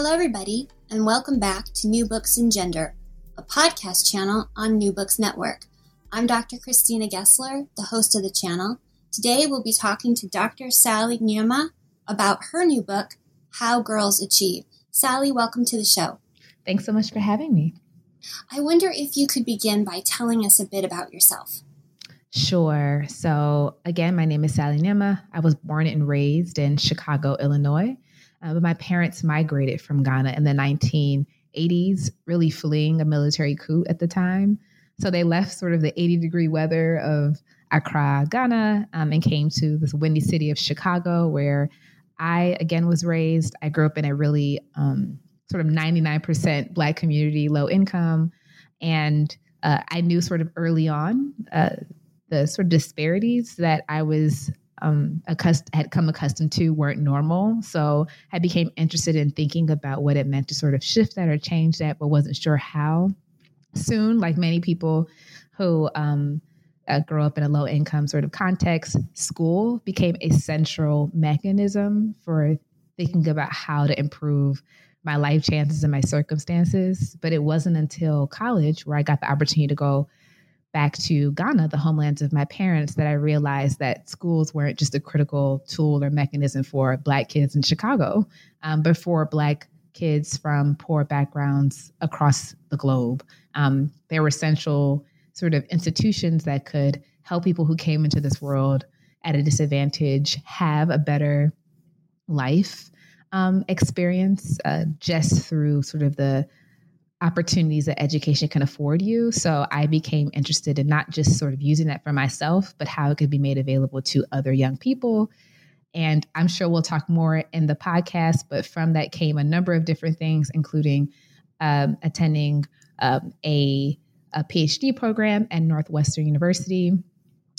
Hello, everybody, and welcome back to New Books in Gender, a podcast channel on New Books Network. I'm Dr. Christina Gessler, the host of the channel. Today, we'll be talking to Dr. Sally Nuamah about her new book, How Girls Achieve. Sally, welcome to the show. Thanks so much for having me. I wonder if you could begin by telling us a bit about yourself. Sure. So, again, my name is Sally Nuamah. I was born and raised in Chicago, Illinois. Uh, but my parents migrated from Ghana in the 1980s, really fleeing a military coup at the time. So they left sort of the 80 degree weather of Accra, Ghana, um, and came to this windy city of Chicago, where I, again, was raised. I grew up in a really um, sort of 99% Black community, low income. And uh, I knew sort of early on uh, the sort of disparities that I was um, accust- had come accustomed to weren't normal. So I became interested in thinking about what it meant to sort of shift that or change that, but wasn't sure how. Soon, like many people who um, uh, grow up in a low income sort of context, school became a central mechanism for thinking about how to improve my life chances and my circumstances. But it wasn't until college where I got the opportunity to go back to Ghana, the homelands of my parents, that I realized that schools weren't just a critical tool or mechanism for Black kids in Chicago, um, but for Black kids from poor backgrounds across the globe. Um, they were essential sort of institutions that could help people who came into this world at a disadvantage have a better life um, experience uh, just through sort of the opportunities that education can afford you. So I became interested in not just sort of using that for myself, but how it could be made available to other young people. And I'm sure we'll talk more in the podcast, but from that came a number of different things, including um, attending um, a, a PhD program at Northwestern University,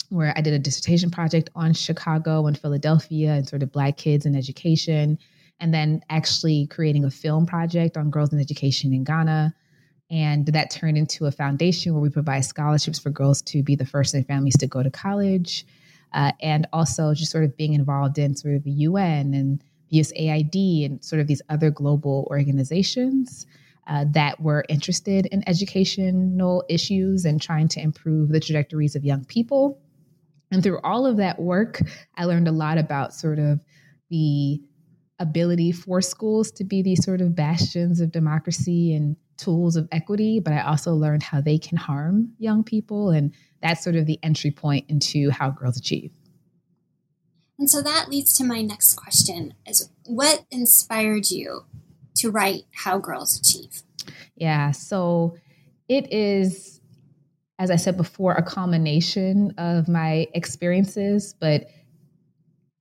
where I did a dissertation project on Chicago and Philadelphia and sort of Black kids in education and then actually creating a film project on girls in education in Ghana. And that turned into a foundation where we provide scholarships for girls to be the first in their families to go to college. Uh, and also just sort of being involved in sort of the UN and USAID and sort of these other global organizations uh, that were interested in educational issues and trying to improve the trajectories of young people. And through all of that work, I learned a lot about sort of the ability for schools to be these sort of bastions of democracy and tools of equity, but I also learned how they can harm young people. And that's sort of the entry point into how girls achieve. And so that leads to my next question is what inspired you to write How Girls Achieve? Yeah, so it is, as I said before, a combination of my experiences, but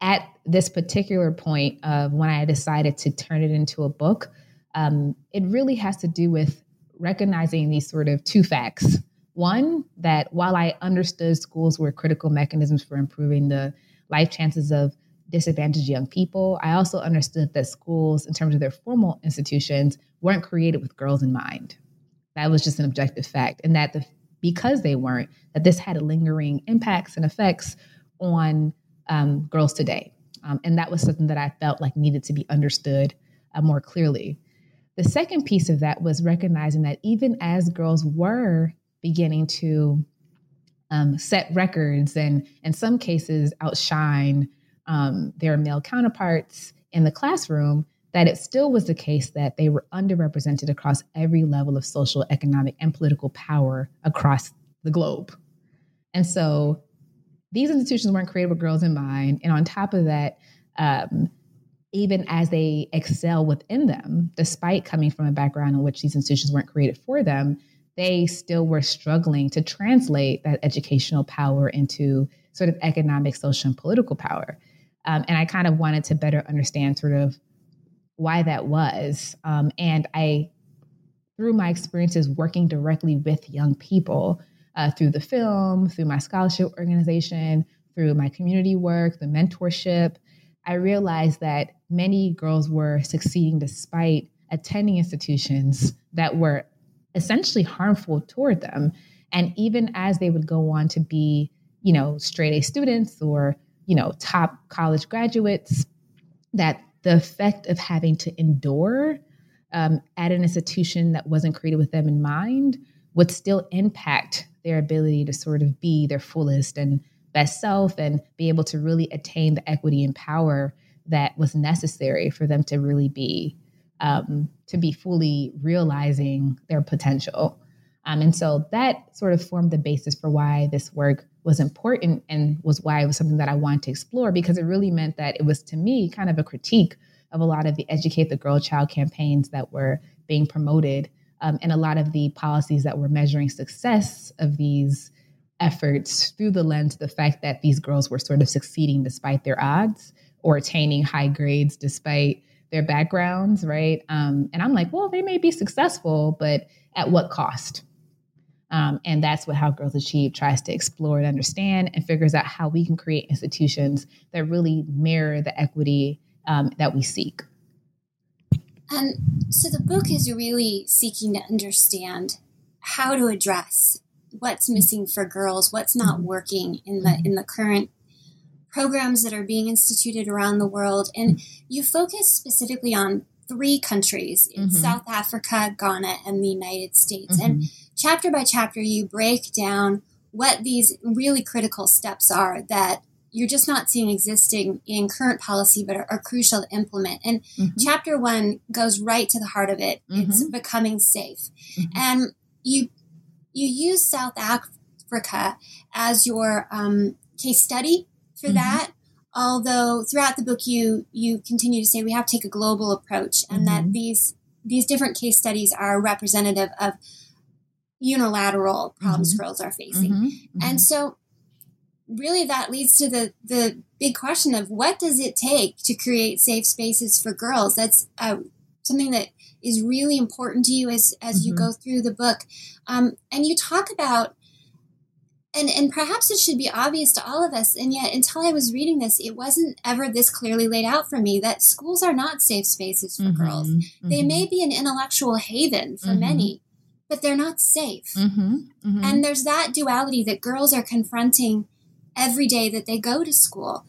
at this particular point of when I decided to turn it into a book, um, it really has to do with recognizing these sort of two facts. One, that while I understood schools were critical mechanisms for improving the life chances of disadvantaged young people, I also understood that schools, in terms of their formal institutions, weren't created with girls in mind. That was just an objective fact. And that the, because they weren't, that this had lingering impacts and effects on um, girls today. Um, and that was something that I felt like needed to be understood uh, more clearly. The second piece of that was recognizing that even as girls were beginning to um, set records and in some cases outshine um, their male counterparts in the classroom, that it still was the case that they were underrepresented across every level of social, economic, and political power across the globe. And so these institutions weren't created with girls in mind. And on top of that, um, even as they excel within them, despite coming from a background in which these institutions weren't created for them, they still were struggling to translate that educational power into sort of economic, social, and political power. Um, and I kind of wanted to better understand sort of why that was. Um, and I, through my experiences working directly with young people, uh, through the film, through my scholarship organization, through my community work, the mentorship, I realized that many girls were succeeding despite attending institutions that were essentially harmful toward them. And even as they would go on to be, you know, straight A students or, you know, top college graduates, that the effect of having to endure um, at an institution that wasn't created with them in mind would still impact their ability to sort of be their fullest and best self and be able to really attain the equity and power that was necessary for them to really be um, to be fully realizing their potential. Um, and so that sort of formed the basis for why this work was important and was why it was something that I wanted to explore because it really meant that it was to me kind of a critique of a lot of the Educate the Girl Child campaigns that were being promoted um, and a lot of the policies that were measuring success of these efforts through the lens of the fact that these girls were sort of succeeding despite their odds or attaining high grades despite their backgrounds, right? Um, and I'm like, well, they may be successful, but at what cost? Um, and that's what How Girls Achieve tries to explore and understand and figures out how we can create institutions that really mirror the equity um, that we seek. And so the book is really seeking to understand how to address what's missing for girls, what's not mm-hmm. working in the in the current programs that are being instituted around the world. And you focus specifically on three countries in mm-hmm. South Africa, Ghana, and the United States. Mm-hmm. And chapter by chapter, you break down what these really critical steps are that you're just not seeing existing in current policy, but are, are crucial to implement. And mm-hmm. chapter one goes right to the heart of it. It's mm-hmm. becoming safe. Mm-hmm. And you you use South Africa as your um, case study for mm-hmm. that. Although throughout the book you you continue to say we have to take a global approach and that mm-hmm. these these different case studies are representative of unilateral problems mm-hmm. girls are facing. And so really that leads to the the big question of what does it take to create safe spaces for girls that's uh, something that is really important to you as as mm-hmm. you go through the book um, and you talk about and and perhaps it should be obvious to all of us and yet until i was reading this it wasn't ever this clearly laid out for me that schools are not safe spaces for mm-hmm. girls mm-hmm. they may be an intellectual haven for mm-hmm. many but they're not safe mm-hmm. Mm-hmm. and there's that duality that girls are confronting every day that they go to school.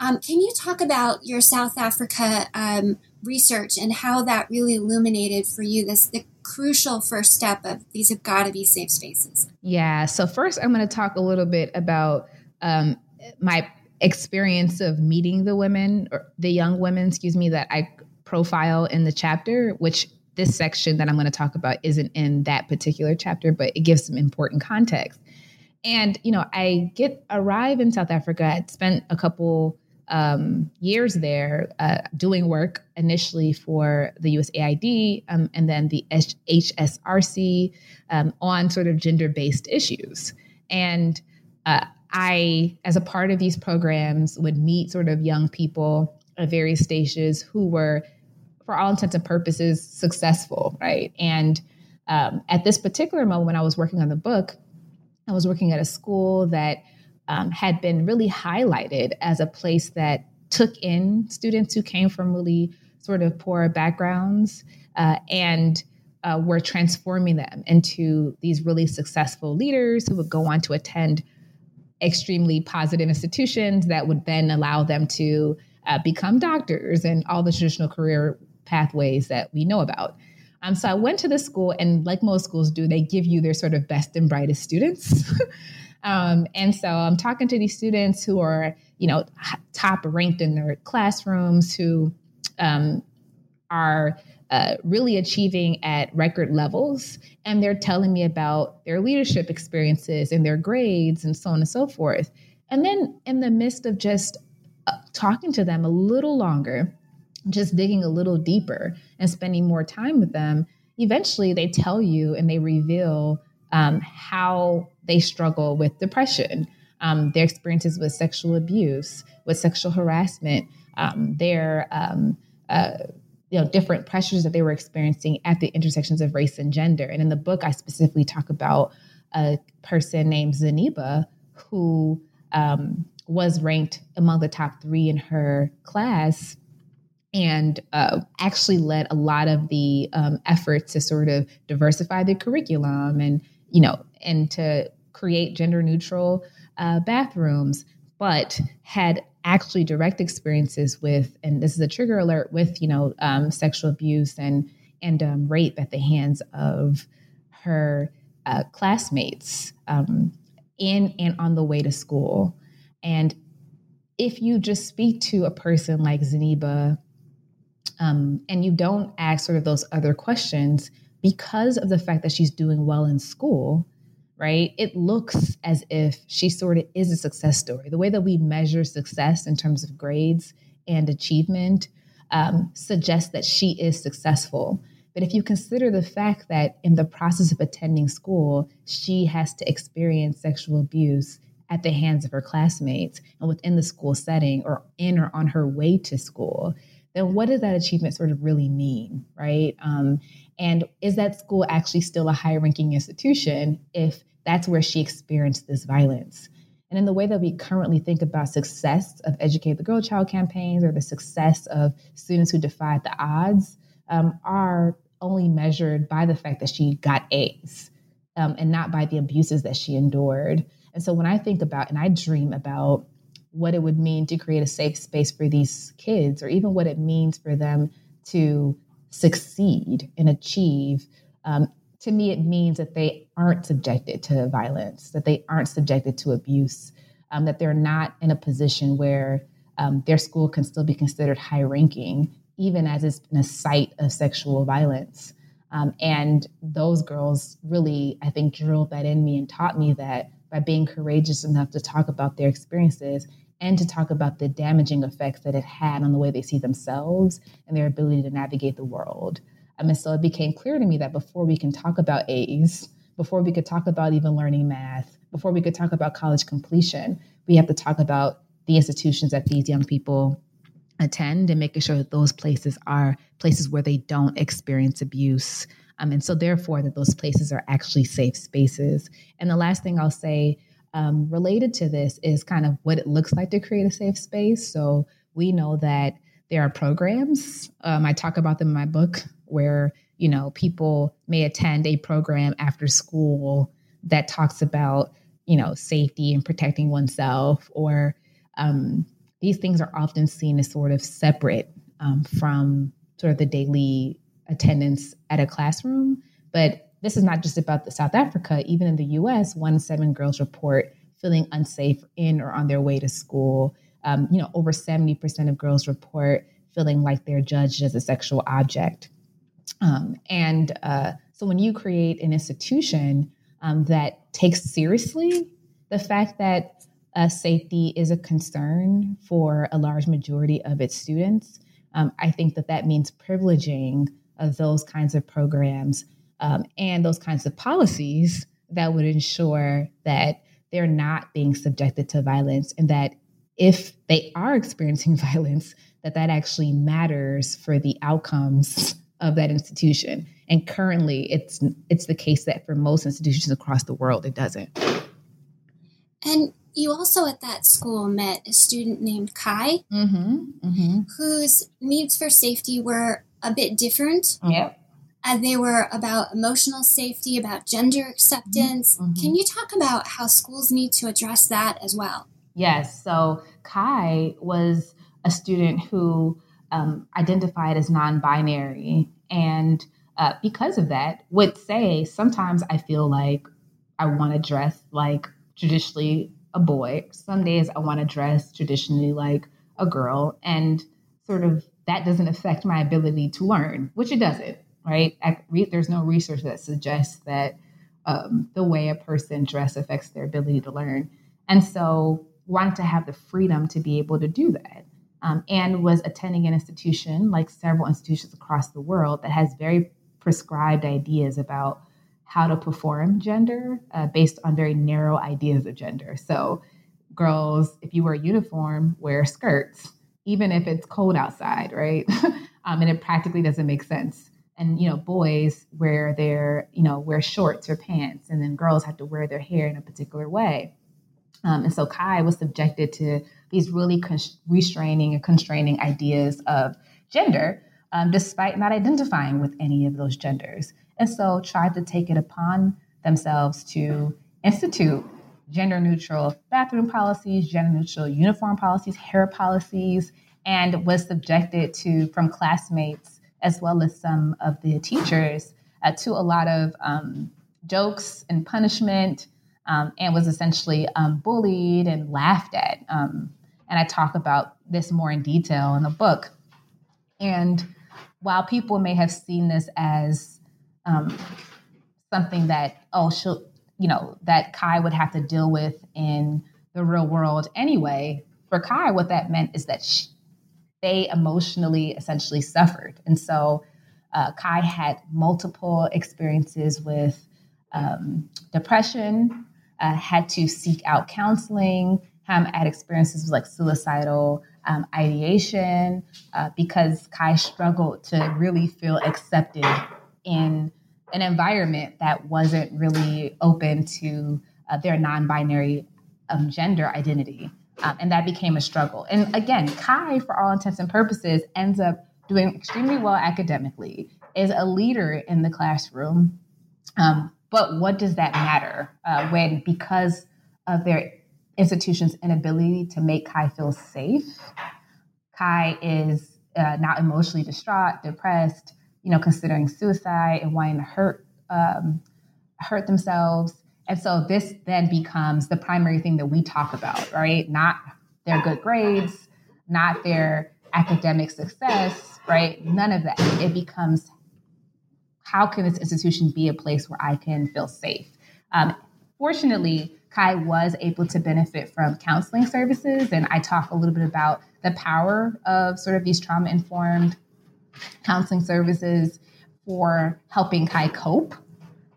Um, can you talk about your South Africa um, research and how that really illuminated for you this the crucial first step of these have got to be safe spaces? Yeah. So first, I'm going to talk a little bit about um, my experience of meeting the women or the young women, excuse me, that I profile in the chapter, which this section that I'm going to talk about isn't in that particular chapter, but it gives some important context. And, you know, I get arrive in South Africa. I'd spent a couple um, years there uh, doing work initially for the USAID um, and then the HSRC um, on sort of gender based issues. And uh, I, as a part of these programs, would meet sort of young people at various stages who were, for all intents and purposes, successful, right? And um, at this particular moment, when I was working on the book, I was working at a school that um, had been really highlighted as a place that took in students who came from really sort of poor backgrounds uh, and uh, were transforming them into these really successful leaders who would go on to attend extremely positive institutions that would then allow them to uh, become doctors and all the traditional career pathways that we know about. Um, so I went to the school, and like most schools do, they give you their sort of best and brightest students. Um, and so I'm talking to these students who are, you know, top ranked in their classrooms, who um, are uh, really achieving at record levels. And they're telling me about their leadership experiences and their grades and so on and so forth. And then in the midst of just uh, talking to them a little longer, just digging a little deeper and spending more time with them, eventually they tell you and they reveal um, how they struggle with depression, um, their experiences with sexual abuse, with sexual harassment, um, their um, uh, you know different pressures that they were experiencing at the intersections of race and gender. And in the book, I specifically talk about a person named Zaniba who um, was ranked among the top three in her class and uh, actually led a lot of the um, efforts to sort of diversify the curriculum and you know and to create gender neutral uh, bathrooms but had actually direct experiences with and this is a trigger alert with you know um, sexual abuse and and um, rape at the hands of her uh, classmates um, in and on the way to school. And if you just speak to a person like Zaniba um, and you don't ask sort of those other questions because of the fact that she's doing well in school, right? It looks as if she sort of is a success story. The way that we measure success in terms of grades and achievement um, suggests that she is successful. But if you consider the fact that in the process of attending school, she has to experience sexual abuse at the hands of her classmates and within the school setting or in or on her way to school, then what does that achievement sort of really mean, right? Um, and is that school actually still a high ranking institution if that's where she experienced this violence? And in the way that we currently think about success of Educate the Girl Child campaigns or the success of students who defied the odds um, are only measured by the fact that she got A's um, and not by the abuses that she endured. And so when I think about and I dream about what it would mean to create a safe space for these kids, or even what it means for them to succeed and achieve. Um, to me, it means that they aren't subjected to violence, that they aren't subjected to abuse, um, that they're not in a position where um, their school can still be considered high ranking, even as it's been a site of sexual violence. Um, and those girls really, I think, drilled that in me and taught me that by being courageous enough to talk about their experiences, and to talk about the damaging effects that it had on the way they see themselves and their ability to navigate the world. I mean, so it became clear to me that before we can talk about A's, before we could talk about even learning math, before we could talk about college completion, we have to talk about the institutions that these young people attend and making sure that those places are places where they don't experience abuse. Um, and so, therefore, that those places are actually safe spaces. And the last thing I'll say um, related to this is kind of what it looks like to create a safe space. So we know that there are programs. Um, I talk about them in my book where you know people may attend a program after school that talks about you know safety and protecting oneself or um, these things are often seen as sort of separate um, from sort of the daily attendance at a classroom but this is not just about the South Africa. Even in the U.S., one in seven girls report feeling unsafe in or on their way to school. Um, you know, over seventy percent of girls report feeling like they're judged as a sexual object. Um, and uh, so, when you create an institution um, that takes seriously the fact that uh, safety is a concern for a large majority of its students, um, I think that that means privileging of those kinds of programs um, and those kinds of policies that would ensure that they're not being subjected to violence and that if they are experiencing violence that that actually matters for the outcomes of that institution. And currently it's it's the case that for most institutions across the world it doesn't. And you also at that school met a student named kai mm-hmm, mm-hmm. whose needs for safety were a bit different. Yep uh, they were about emotional safety, about gender acceptance. Mm-hmm. Can you talk about how schools need to address that as well? Yes. So Kai was a student who um, identified as non binary. And uh, because of that, would say, sometimes I feel like I want to dress like traditionally a boy. Some days I want to dress traditionally like a girl. And sort of that doesn't affect my ability to learn, which it doesn't, right? There's no research that suggests that um, the way a person dress affects their ability to learn. And so wanted to have the freedom to be able to do that. Um, and was attending an institution like several institutions across the world that has very prescribed ideas about how to perform gender uh, based on very narrow ideas of gender. So, girls, if you wear a uniform, wear skirts, even if it's cold outside, right? um, and it practically doesn't make sense. And you know, boys wear their you know wear shorts or pants, and then girls have to wear their hair in a particular way. Um, and so Kai was subjected to these really con- restraining and constraining ideas of gender, um, despite not identifying with any of those genders. And so tried to take it upon themselves to institute gender neutral bathroom policies, gender neutral uniform policies, hair policies, and was subjected to, from classmates as well as some of the teachers, uh, to a lot of um, jokes and punishment um, and was essentially um, bullied and laughed at. Um, and I talk about this more in detail in the book. And while people may have seen this as um, something that, oh, she'll, you know, that Kai would have to deal with in the real world anyway, for Kai, what that meant is that she, they emotionally essentially suffered. And so uh, Kai had multiple experiences with um, depression, uh, had to seek out counseling, um, had experiences with like suicidal um, ideation, uh, because Kai struggled to really feel accepted in an environment that wasn't really open to uh, their non binary um, gender identity. Um, and that became a struggle. And again, Kai, for all intents and purposes, ends up doing extremely well academically, is a leader in the classroom, um, but what does that matter uh, when, because of their institution's inability to make Kai feel safe, Kai is uh, now emotionally distraught, depressed, you know, considering suicide and wanting to hurt um, hurt themselves. And so this then becomes the primary thing that we talk about, right? Not their good grades, not their academic success, right? None of that. It becomes how can this institution be a place where I can feel safe? Um, fortunately, Kai was able to benefit from counseling services, and I talk a little bit about the power of sort of these trauma informed counseling services for helping Kai cope.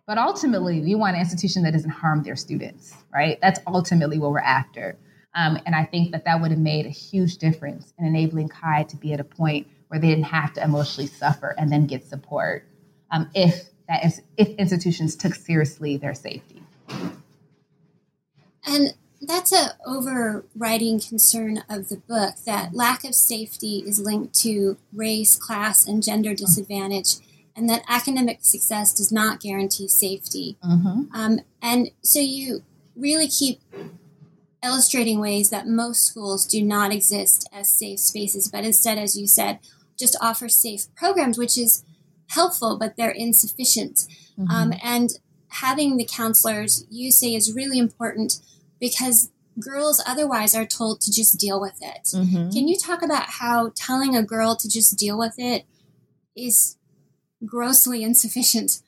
But ultimately, we want an institution that doesn't harm their students, right? That's ultimately what we're after. Um, and I think that that would have made a huge difference in enabling Kai to be at a point where they didn't have to emotionally suffer and then get support um, if that is if institutions took seriously their safety. And that's a overriding concern of the book that lack of safety is linked to race, class, and gender disadvantage, and that academic success does not guarantee safety. Mm-hmm. Um, and so you really keep illustrating ways that most schools do not exist as safe spaces, but instead, as you said, just offer safe programs, which is helpful, but they're insufficient. Mm-hmm. Um, and having the counselors, you say, is really important because girls otherwise are told to just deal with it. Mm-hmm. Can you talk about how telling a girl to just deal with it is grossly insufficient?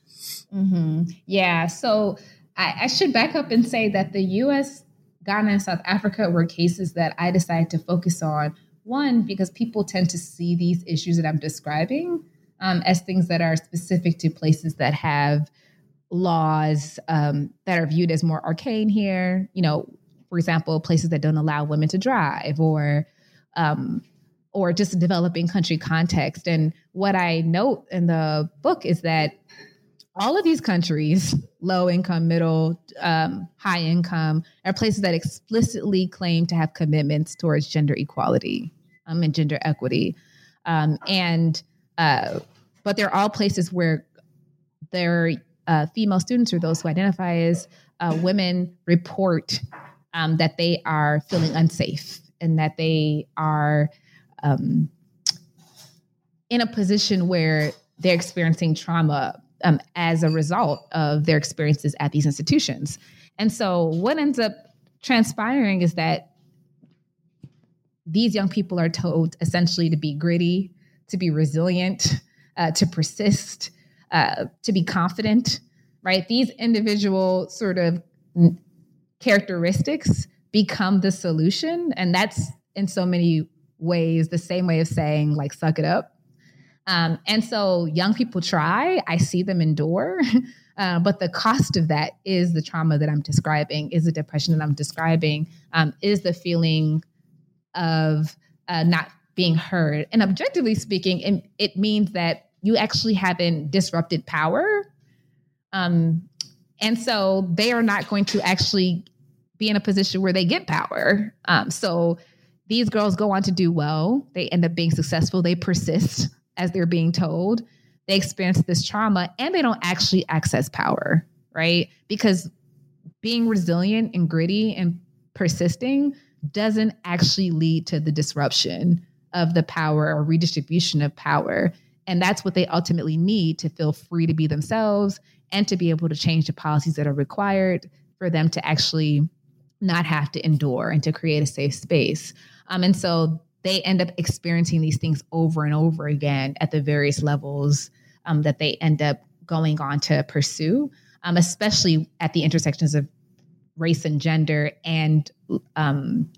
Mm-hmm. Yeah. So I, I should back up and say that the U.S., Ghana, and South Africa were cases that I decided to focus on. One, because people tend to see these issues that I'm describing um, as things that are specific to places that have laws um, that are viewed as more arcane here. You know, for example, places that don't allow women to drive or um, or just developing country context. And what I note in the book is that all of these countries, low income, middle, um, high income, are places that explicitly claim to have commitments towards gender equality um, and gender equity. Um, and uh, but they're all places where their uh, female students or those who identify as uh, women report um, that they are feeling unsafe and that they are um, in a position where they're experiencing trauma um, as a result of their experiences at these institutions. And so what ends up transpiring is that these young people are told essentially to be gritty, to be resilient, uh, to persist, uh, to be confident, right? These individual sort of characteristics become the solution. And that's in so many ways the same way of saying, like, suck it up. Um, and so young people try, I see them endure. Uh, but the cost of that is the trauma that I'm describing, is the depression that I'm describing, um, is the feeling of uh, not being heard. And objectively speaking, it, it, means that you actually haven't disrupted power. Um, and so they are not going to actually be in a position where they get power. Um, so these girls go on to do well. They end up being successful. They persist as they're being told. They experience this trauma and they don't actually access power, right? Because being resilient and gritty and persisting doesn't actually lead to the disruption of the power or redistribution of power. And that's what they ultimately need to feel free to be themselves and to be able to change the policies that are required for them to actually not have to endure and to create a safe space. Um, and so they end up experiencing these things over and over again at the various levels um, that they end up going on to pursue, um, especially at the intersections of race and gender and um,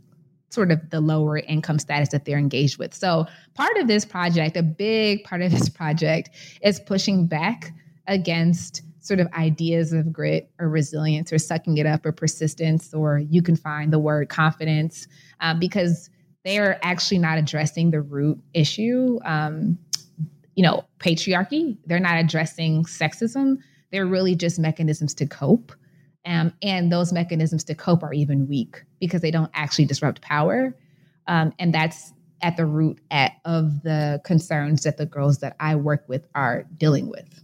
sort of the lower income status that they're engaged with. So, part of this project, a big part of this project, is pushing back against sort of ideas of grit or resilience or sucking it up or persistence, or you can find the word confidence, uh, because they are actually not addressing the root issue. Um, you know, patriarchy. They're not addressing sexism. They're really just mechanisms to cope. Um, and those mechanisms to cope are even weak because they don't actually disrupt power. Um, and that's at the root at, of the concerns that the girls that I work with are dealing with.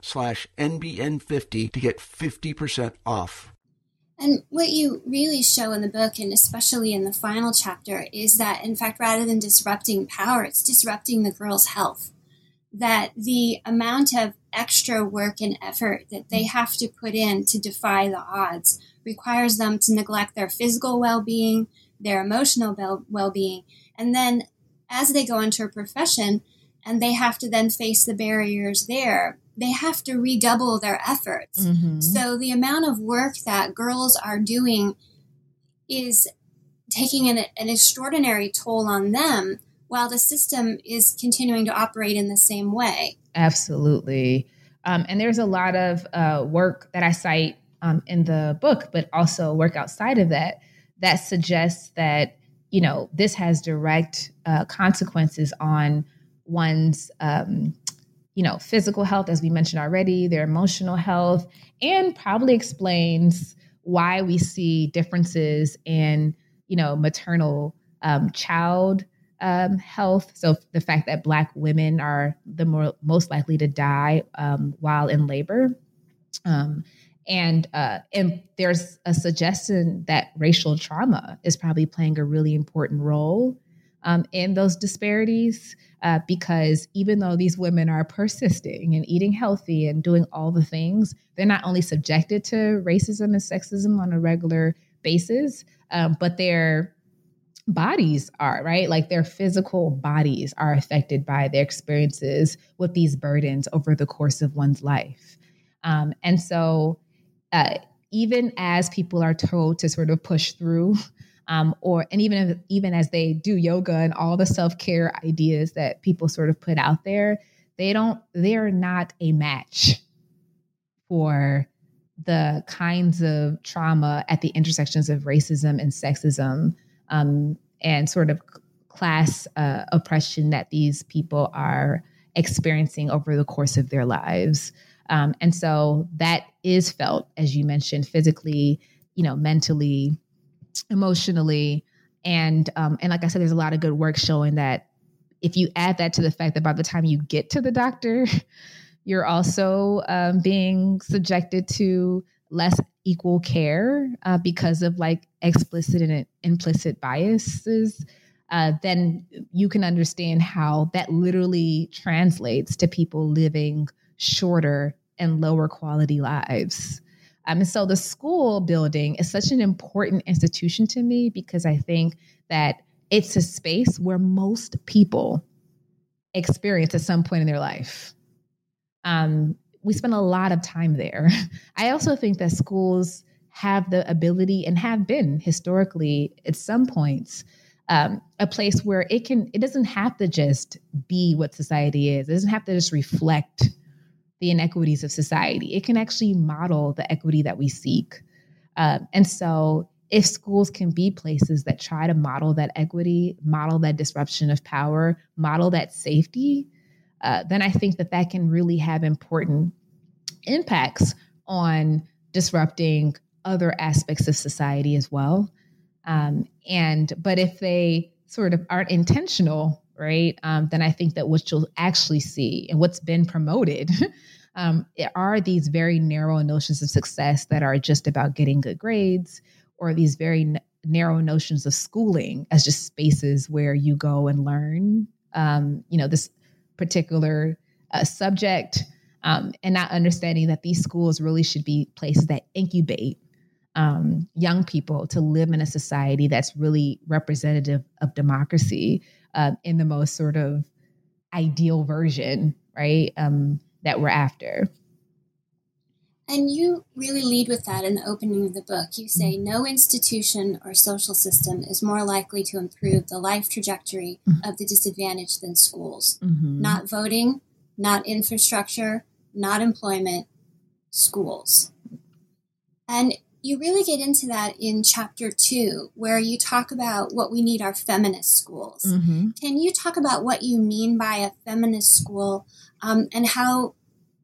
slash NBN50 to get 50% off. And what you really show in the book, and especially in the final chapter, is that in fact, rather than disrupting power, it's disrupting the girl's health. That the amount of extra work and effort that they have to put in to defy the odds requires them to neglect their physical well being, their emotional well being, and then as they go into a profession, and they have to then face the barriers there they have to redouble their efforts. Mm-hmm. so the amount of work that girls are doing is taking an, an extraordinary toll on them while the system is continuing to operate in the same way. Absolutely. Um, and there's a lot of uh, work that i cite um, in the book but also work outside of that that suggests that you know this has direct uh, consequences on one's um, you know physical health as we mentioned already their emotional health and probably explains why we see differences in you know maternal um, child um, health. So the fact that black women are the more most likely to die um, while in labor. Um, and uh, and there's a suggestion that racial trauma is probably playing a really important role um, in those disparities uh, because even though these women are persisting and eating healthy and doing all the things, they're not only subjected to racism and sexism on a regular basis, um, but their bodies are, right? Like their physical bodies are affected by their experiences with these burdens over the course of one's life. Um, and so, uh, even as people are told to sort of push through, um, or and even if, even as they do yoga and all the self care ideas that people sort of put out there, they don't. They're not a match for the kinds of trauma at the intersections of racism and sexism um, and sort of class uh, oppression that these people are experiencing over the course of their lives. Um, and so that is felt, as you mentioned, physically, you know, mentally, emotionally, and um, and like I said, there's a lot of good work showing that if you add that to the fact that by the time you get to the doctor, you're also um, being subjected to less equal care uh, because of like explicit and implicit biases. Uh, then you can understand how that literally translates to people living shorter and lower quality lives. Um, and so the school building is such an important institution to me because I think that it's a space where most people experience at some point in their life. Um, we spend a lot of time there. I also think that schools have the ability and have been historically at some points um, a place where it can it doesn't have to just be what society is it doesn't have to just reflect the inequities of society. It can actually model the equity that we seek. Um, and so, if schools can be places that try to model that equity, model that disruption of power, model that safety, uh, then I think that that can really have important impacts on disrupting other aspects of society as well. Um, and but if they sort of aren't intentional right? Um, then I think that what you'll actually see and what's been promoted um, are these very narrow notions of success that are just about getting good grades or these very n- narrow notions of schooling as just spaces where you go and learn, um, you know, this particular uh, subject um, and not understanding that these schools really should be places that incubate um, young people to live in a society that's really representative of democracy uh, in the most sort of ideal version, right? Um, that we're after. And you really lead with that in the opening of the book. You say mm-hmm. no institution or social system is more likely to improve the life trajectory mm-hmm. of the disadvantaged than schools. Mm-hmm. Not voting, not infrastructure, not employment, schools. And you really get into that in chapter two, where you talk about what we need our feminist schools. Mm-hmm. Can you talk about what you mean by a feminist school um, and how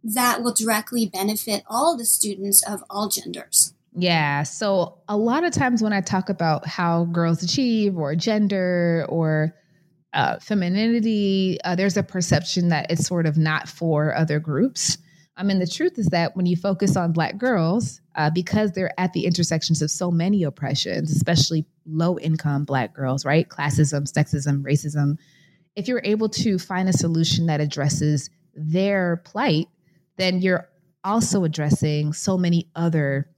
that will directly benefit all the students of all genders? Yeah. So, a lot of times when I talk about how girls achieve or gender or uh, femininity, uh, there's a perception that it's sort of not for other groups. I mean, the truth is that when you focus on Black girls, uh, because they're at the intersections of so many oppressions, especially low income Black girls, right? Classism, sexism, racism. If you're able to find a solution that addresses their plight, then you're also addressing so many other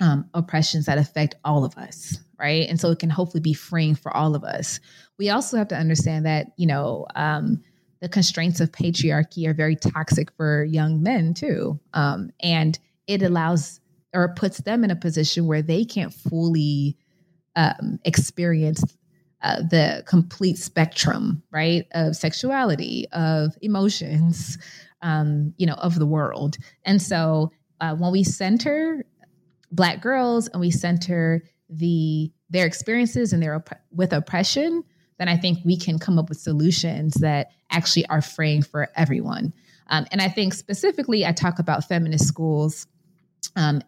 um, oppressions that affect all of us, right? And so it can hopefully be freeing for all of us. We also have to understand that, you know, um, the constraints of patriarchy are very toxic for young men too. Um, and it allows or puts them in a position where they can't fully um, experience uh, the complete spectrum, right, of sexuality, of emotions, um, you know, of the world. And so uh, when we center Black girls and we center the their experiences and their op- with oppression, then I think we can come up with solutions that actually are freeing for everyone. Um, and I think specifically, I talk about feminist schools um,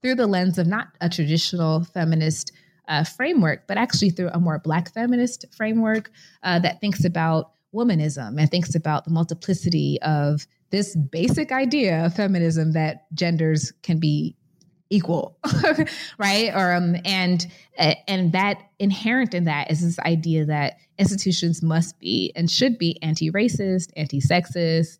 through the lens of not a traditional feminist uh, framework, but actually through a more Black feminist framework uh, that thinks about womanism and thinks about the multiplicity of this basic idea of feminism that genders can be equal right? Or um and and that inherent in that is this idea that institutions must be and should be anti-racist anti-sexist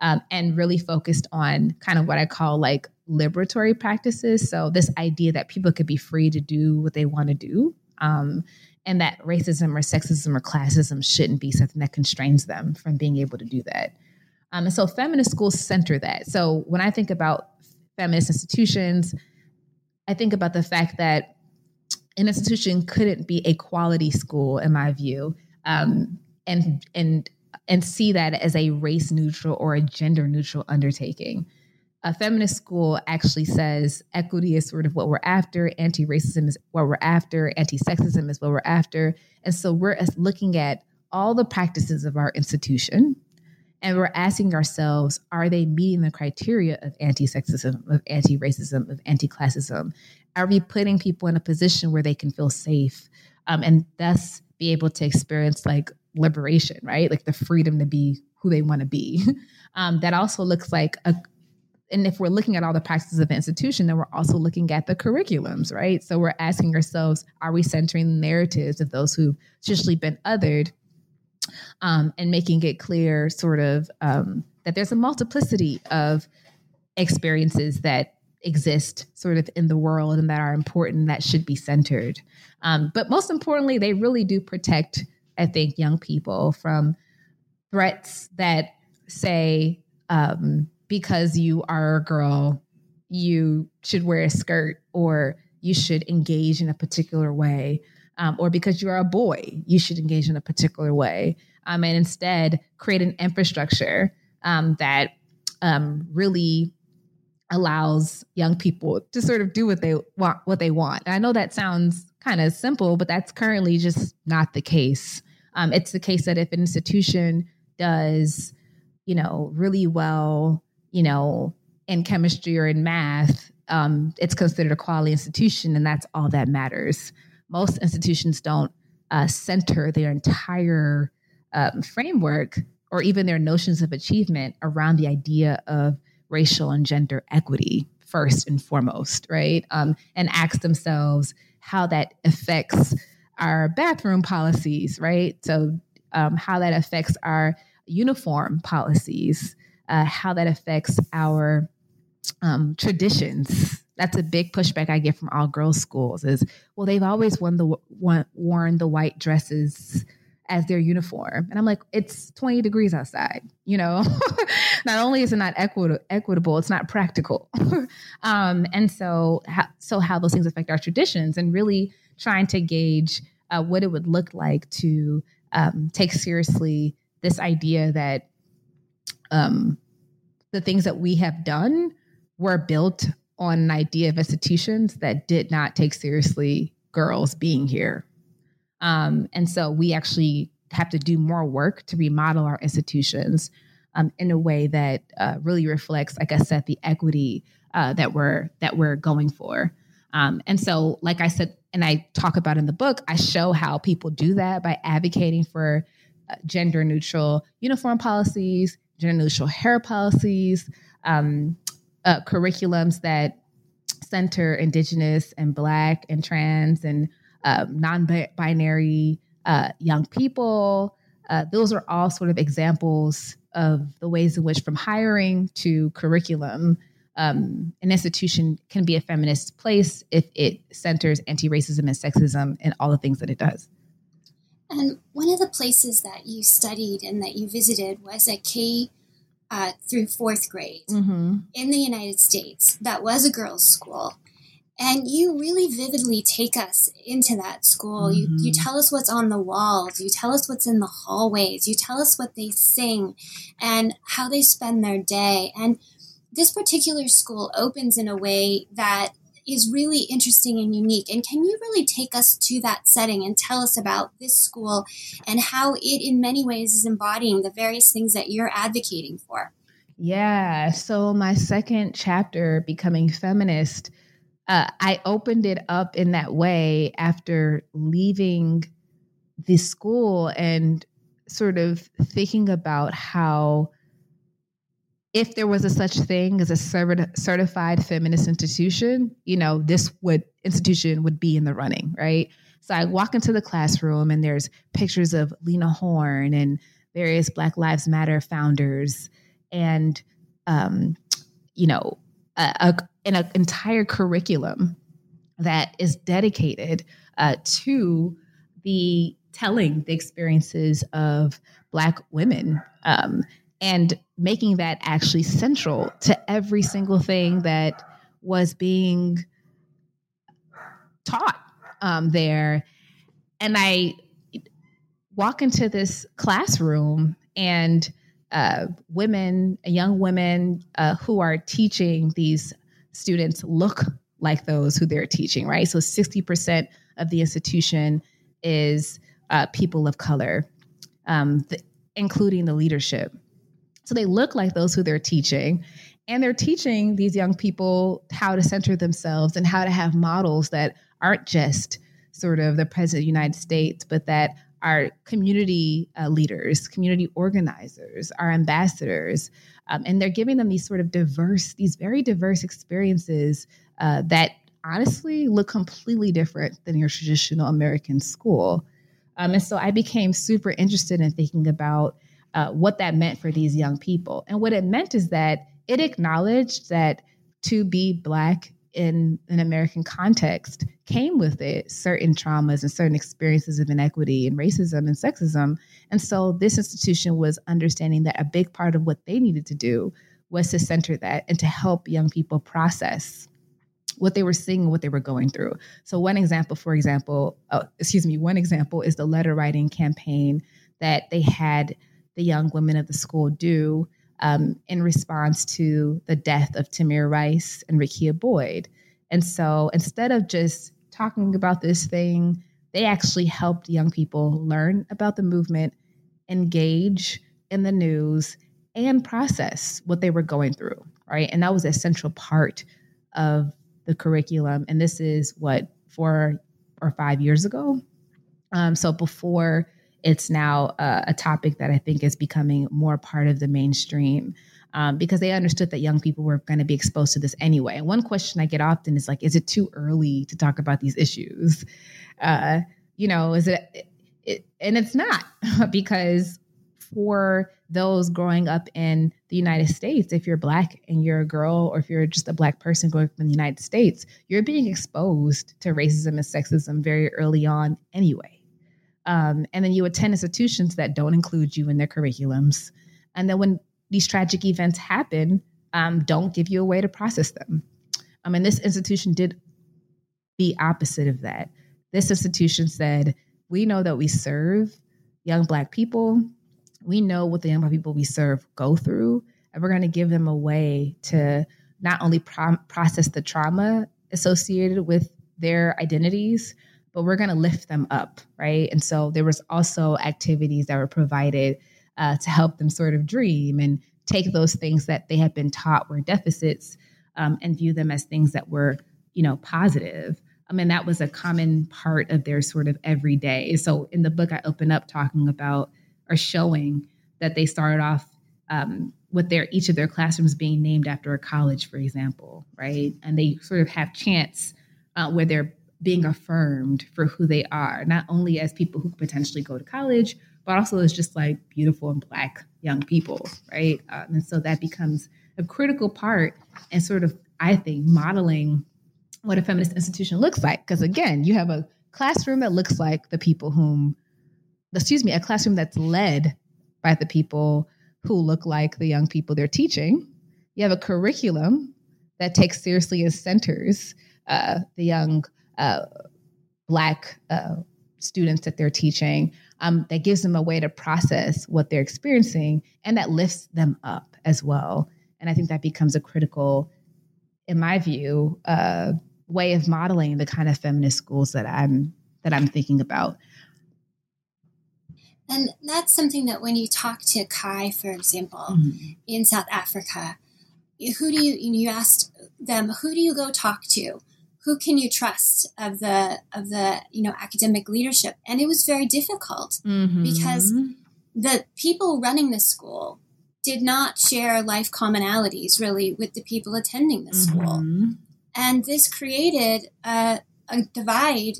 um, and really focused on kind of what i call like liberatory practices. So this idea that people could be free to do what they want to do um, and that racism or sexism or classism shouldn't be something that constrains them from being able to do that. Um, and so feminist schools center that. So when i think about feminist institutions I think about the fact that an institution couldn't be a quality school, in my view, um, and and and see that as a race neutral or a gender neutral undertaking. A feminist school actually says equity is sort of what we're after, anti racism is what we're after, anti sexism is what we're after. And so we're looking at all the practices of our institution and we're asking ourselves are they meeting the criteria of anti sexism, of anti racism, of anti classism? Are we putting people in a position where they can feel safe um, and thus be able to experience like liberation, right? Like the freedom to be who they want to be. Um, that also looks like a and if we're looking at all the practices of the institution, then we're also looking at the curriculums, right? So we're asking ourselves, are we centering the narratives of those who've traditionally been othered um, and making it clear, sort of, um, that there's a multiplicity of experiences that exist sort of in the world and that are important that should be centered. Um, but most importantly, they really do protect, I think, young people from threats that say, um, because you are a girl, you should wear a skirt or you should engage in a particular way. Um, or because you're a boy, you should engage in a particular way. Um, and instead create an infrastructure um, that um, really allows young people to sort of do what they want what they want. I know that sounds kind of simple, but that's currently just not the case. Um, it's the case that if an institution does, you know, really well you know, in chemistry or in math, um, it's considered a quality institution, and that's all that matters. Most institutions don't uh, center their entire um, framework or even their notions of achievement around the idea of racial and gender equity first and foremost, right? Um, and ask themselves how that affects our bathroom policies, right? So, um, how that affects our uniform policies, uh, how that affects our um, traditions. That's a big pushback I get from all girls' schools. Is well, they've always worn the worn the white dresses as their uniform, and I'm like, it's 20 degrees outside. You know, not only is it not equitable, equitable, it's not practical. um, and so, so how those things affect our traditions, and really trying to gauge uh, what it would look like to um, take seriously this idea that um, the things that we have done were built on an idea of institutions that did not take seriously girls being here. Um, and so we actually have to do more work to remodel our institutions um, in a way that uh, really reflects, like I said, the equity uh, that we're that we're going for. Um, and so, like I said, and I talk about in the book, I show how people do that by advocating for uh, gender neutral uniform policies, gender neutral hair policies, um, uh, curriculums that center Indigenous and Black and trans and um, non binary uh, young people. Uh, those are all sort of examples of the ways in which, from hiring to curriculum, um, an institution can be a feminist place if it centers anti racism and sexism and all the things that it does. And one of the places that you studied and that you visited was at K uh, through fourth grade mm-hmm. in the United States. That was a girls' school. And you really vividly take us into that school. Mm-hmm. You, you tell us what's on the walls. You tell us what's in the hallways. You tell us what they sing and how they spend their day. And this particular school opens in a way that is really interesting and unique. And can you really take us to that setting and tell us about this school and how it, in many ways, is embodying the various things that you're advocating for? Yeah. So, my second chapter, Becoming Feminist, uh, I opened it up in that way after leaving the school and sort of thinking about how if there was a such thing as a certified feminist institution, you know, this would institution would be in the running, right? So I walk into the classroom and there's pictures of Lena Horne and various Black Lives Matter founders, and um, you know, a, an entire curriculum that is dedicated uh, to the telling the experiences of Black women. Um, and making that actually central to every single thing that was being taught um, there. And I walk into this classroom and uh, women, young women uh, who are teaching these students look like those who they're teaching, right? So 60% of the institution is uh, people of color, um, the, including the leadership. So they look like those who they're teaching. And they're teaching these young people how to center themselves and how to have models that aren't just sort of the president of the United States, but that are community uh, leaders, community organizers, our ambassadors. Um, and they're giving them these sort of diverse, these very diverse experiences uh, that honestly look completely different than your traditional American school. Um, and so I became super interested in thinking about uh, what that meant for these young people. And what it meant is that it acknowledged that to be Black in an American context came with it certain traumas and certain experiences of inequity and racism and sexism. And so this institution was understanding that a big part of what they needed to do was to center that and to help young people process what they were seeing and what they were going through. So one example, for example, oh, excuse me, one example is the letter writing campaign that they had the young women of the school do um, in response to the death of Tamir Rice and Rekia Boyd. And so instead of just talking about this thing, they actually helped young people learn about the movement, engage in the news, and process what they were going through, right? And that was a central part of the curriculum. And this is what, four or five years ago. Um, so before it's now uh, a topic that I think is becoming more part of the mainstream um, because they understood that young people were going to be exposed to this anyway. And one question I get often is like, is it too early to talk about these issues? Uh, you know, is it, it, it and it's not because for those growing up in the United States, if you're black and you're a girl, or if you're just a black person growing up in the United States, you're being exposed to racism and sexism very early on anyway. Um, and then you attend institutions that don't include you in their curriculums. And then when these tragic events happen, um, don't give you a way to process them. I mean, this institution did the opposite of that. This institution said, we know that we serve young Black people. We know what the young Black people we serve go through, and we're going to give them a way to not only pro- process the trauma associated with their identities, but we're going to lift them up, right? And so there was also activities that were provided uh, to help them sort of dream and take those things that they had been taught were deficits um, and view them as things that were, you know, positive. I mean, that was a common part of their sort of everyday. So in the book, I open up talking about or showing that they started off um, with their each of their classrooms being named after a college, for example, right? And they sort of have chants uh, where they're being affirmed for who they are, not only as people who potentially go to college, but also as just like beautiful and black young people, right? Um, and so that becomes a critical part and sort of, I think, modeling what a feminist institution looks like. Because again, you have a classroom that looks like the people whom, excuse me, a classroom that's led by the people who look like the young people they're teaching. You have a curriculum that takes seriously as centers uh, the young uh, Black uh, students that they're teaching. Um, that gives them a way to process what they're experiencing and that lifts them up as well. And I think that becomes a critical, in my view, uh, way of modeling the kind of feminist schools that I'm that I'm thinking about. And that's something that when you talk to Kai, for example, mm-hmm. in South Africa, who do you you asked them who do you go talk to who can you trust of the of the you know academic leadership and it was very difficult mm-hmm. because the people running the school did not share life commonalities really with the people attending the mm-hmm. school and this created a, a divide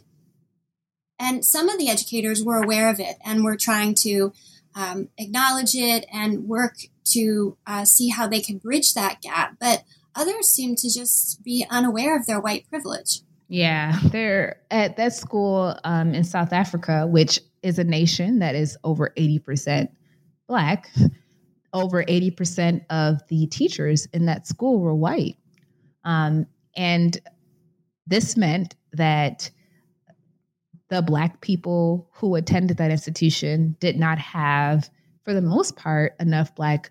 and some of the educators were aware of it and were trying to um, acknowledge it and work to uh, see how they could bridge that gap but Others seem to just be unaware of their white privilege. Yeah, they're at that school um, in South Africa, which is a nation that is over 80% Black. Over 80% of the teachers in that school were white. Um, and this meant that the Black people who attended that institution did not have, for the most part, enough Black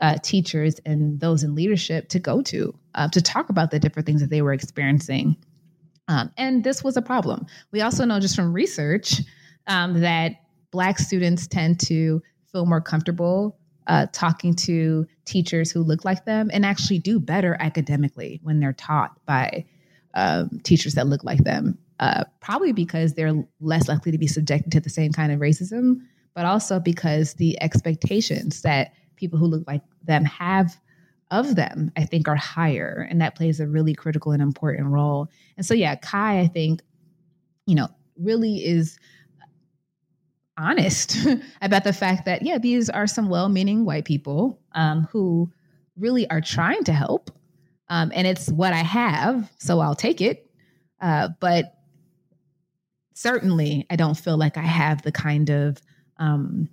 uh, teachers and those in leadership to go to uh, to talk about the different things that they were experiencing. Um, and this was a problem. We also know just from research um, that Black students tend to feel more comfortable uh, talking to teachers who look like them and actually do better academically when they're taught by um, teachers that look like them. Uh, probably because they're less likely to be subjected to the same kind of racism, but also because the expectations that people who look like them have of them, I think, are higher. And that plays a really critical and important role. And so, yeah, Kai, I think, you know, really is honest about the fact that, yeah, these are some well meaning white people um, who really are trying to help. Um, and it's what I have, so I'll take it. Uh, but certainly, I don't feel like I have the kind of um,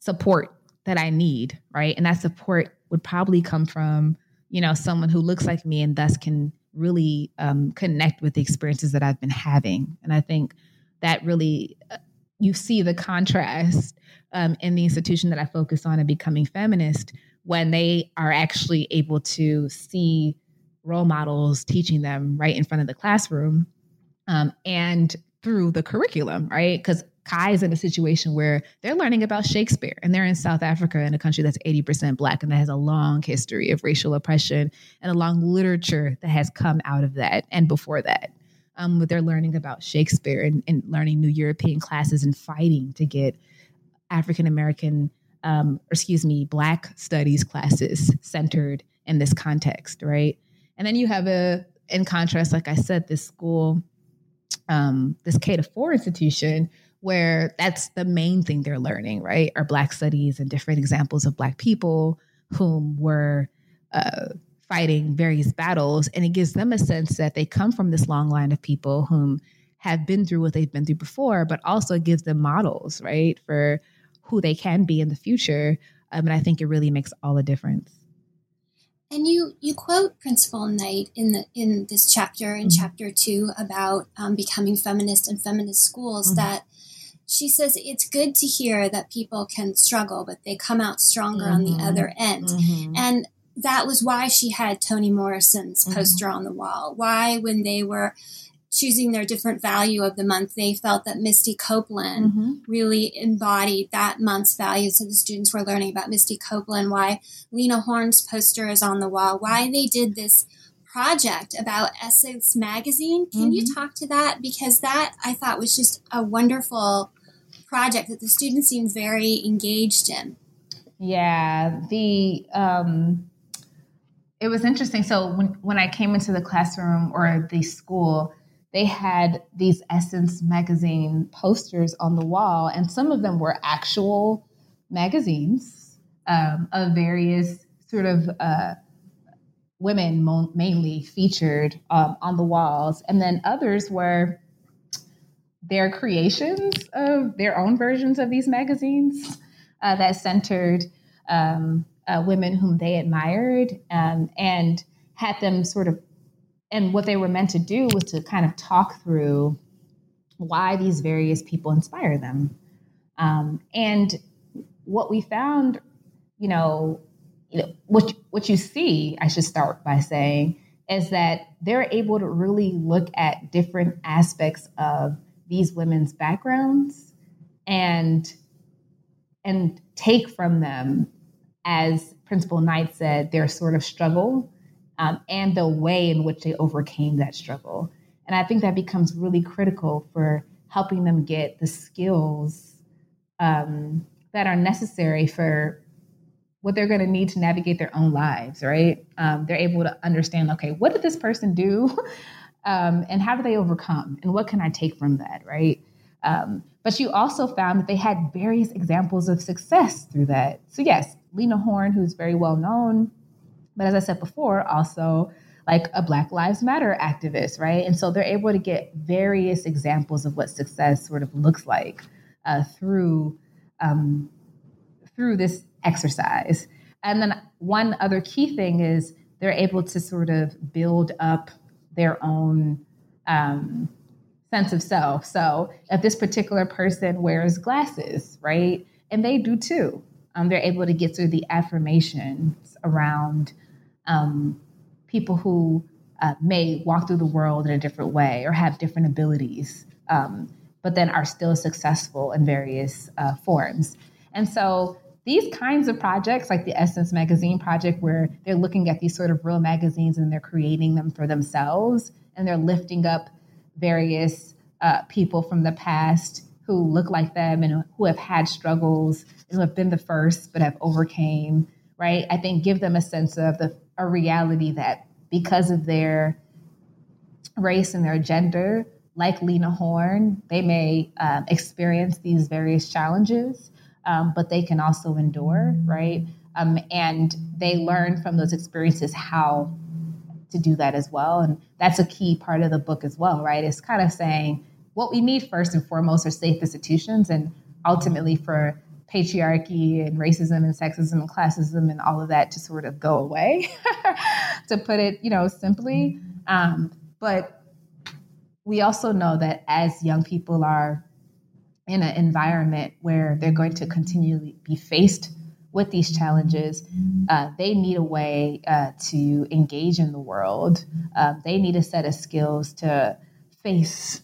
support that I need, right? And that support would probably come from, you know, someone who looks like me and thus can really um, connect with the experiences that I've been having. And I think that really, uh, you see the contrast um, in the institution that I focus on and becoming feminist when they are actually able to see role models teaching them right in front of the classroom um, and through the curriculum, right? Because Kai is in a situation where they're learning about Shakespeare and they're in South Africa in a country that's 80% Black and that has a long history of racial oppression and a long literature that has come out of that and before that. Um, but they're learning about Shakespeare and, and, learning new European classes and fighting to get African American, um, excuse me, Black studies classes centered in this context, right? And then you have a, in contrast, like I said, this school, um, this K to four institution where that's the main thing they're learning, right? Are Black studies and different examples of Black people whom were uh, fighting various battles. And it gives them a sense that they come from this long line of people whom have been through what they've been through before, but also gives them models, right, for who they can be in the future. Um, and I think it really makes all the difference. And you you quote Principal Knight in the in this chapter in mm-hmm. chapter two about um, becoming feminist and feminist schools mm-hmm. that she says it's good to hear that people can struggle, but they come out stronger mm-hmm. on the mm-hmm. other end. Mm-hmm. And that was why she had Toni Morrison's mm-hmm. poster on the wall. Why, when they were choosing their different value of the month, they felt that Misty Copeland mm-hmm. really embodied that month's value. So the students were learning about Misty Copeland, why Lena Horne's poster is on the wall, why they did this project about Essence Magazine. Can mm-hmm. you talk to that? Because that I thought was just a wonderful project that the students seemed very engaged in. Yeah, the um, it was interesting. So when when I came into the classroom or the school, they had these Essence magazine posters on the wall, and some of them were actual magazines um, of various sort of uh, women mo- mainly featured um, on the walls, and then others were their creations of their own versions of these magazines uh, that centered um, uh, women whom they admired um, and had them sort of, and what they were meant to do was to kind of talk through why these various people inspire them. Um, and what we found, you know, you know, what what you see, I should start by saying, is that they're able to really look at different aspects of these women's backgrounds and and take from them as principal knight said their sort of struggle um, and the way in which they overcame that struggle. And i think that becomes really critical for helping them get the skills um, that are necessary for what they're going to need to navigate their own lives right? Um, they're able to understand okay what did this person do? Um, and how do they overcome? And what can i take from that right? Um, but you also found that they had various examples of success through that. So yes lena horne who's very well known but as i said before also like a black lives matter activist right? And so they're able to get various examples of what success sort of looks like uh, through um, through this exercise and then one other key thing is they're able to sort of build up their own um, sense of self. So if this particular person wears glasses, right, and they do too, um, they're able to get through the affirmations around um, people who uh, may walk through the world in a different way or have different abilities, um, but then are still successful in various uh, forms. And so these kinds of projects, like the Essence Magazine project, where they're looking at these sort of real magazines and they're creating them for themselves and they're lifting up various uh, people from the past who look like them and who have had struggles and who have been the first but have overcame, right? I think give them a sense of the a reality that because of their race and their gender, like Lena Horne, they may um, experience these various challenges, um, but they can also endure, right? Um, and they learn from those experiences how to do that as well. And that's a key part of the book as well, right? It's kind of saying what we need first and foremost are safe institutions and ultimately for patriarchy and racism and sexism and classism and all of that to sort of go away, to put it, you know, simply. Um, but we also know that as young people are in an environment where they're going to continually be faced with these challenges, uh, they need a way uh, to engage in the world. Uh, they need a set of skills to face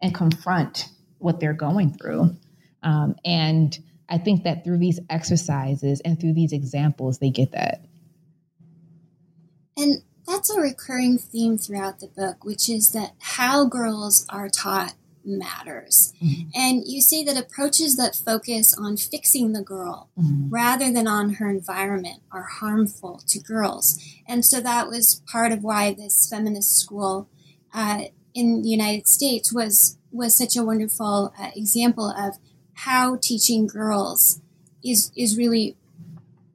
and confront what they're going through. Um, and I think that through these exercises and through these examples, they get that. And that's a recurring theme throughout the book, which is that how girls are taught matters. Mm-hmm. And you say that approaches that focus on fixing the girl mm-hmm. rather than on her environment are harmful to girls. And so that was part of why this feminist school uh, in the United States was was such a wonderful uh, example of how teaching girls is is really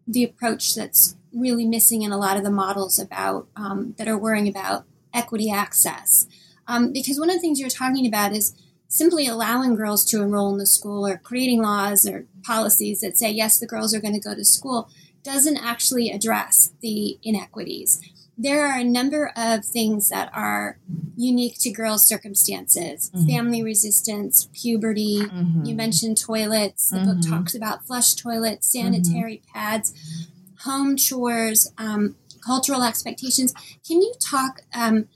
the approach that's really missing in a lot of the models about um, that are worrying about equity access. Um, because one of the things you're talking about is simply allowing girls to enroll in the school or creating laws or policies that say yes, the girls are going to go to school doesn't actually address the inequities there are a number of things that are unique to girls' circumstances mm-hmm. family resistance, puberty. Mm-hmm. You mentioned toilets. The mm-hmm. book talks about flush toilets, sanitary mm-hmm. pads, home chores, um, cultural expectations. Can you talk? Um,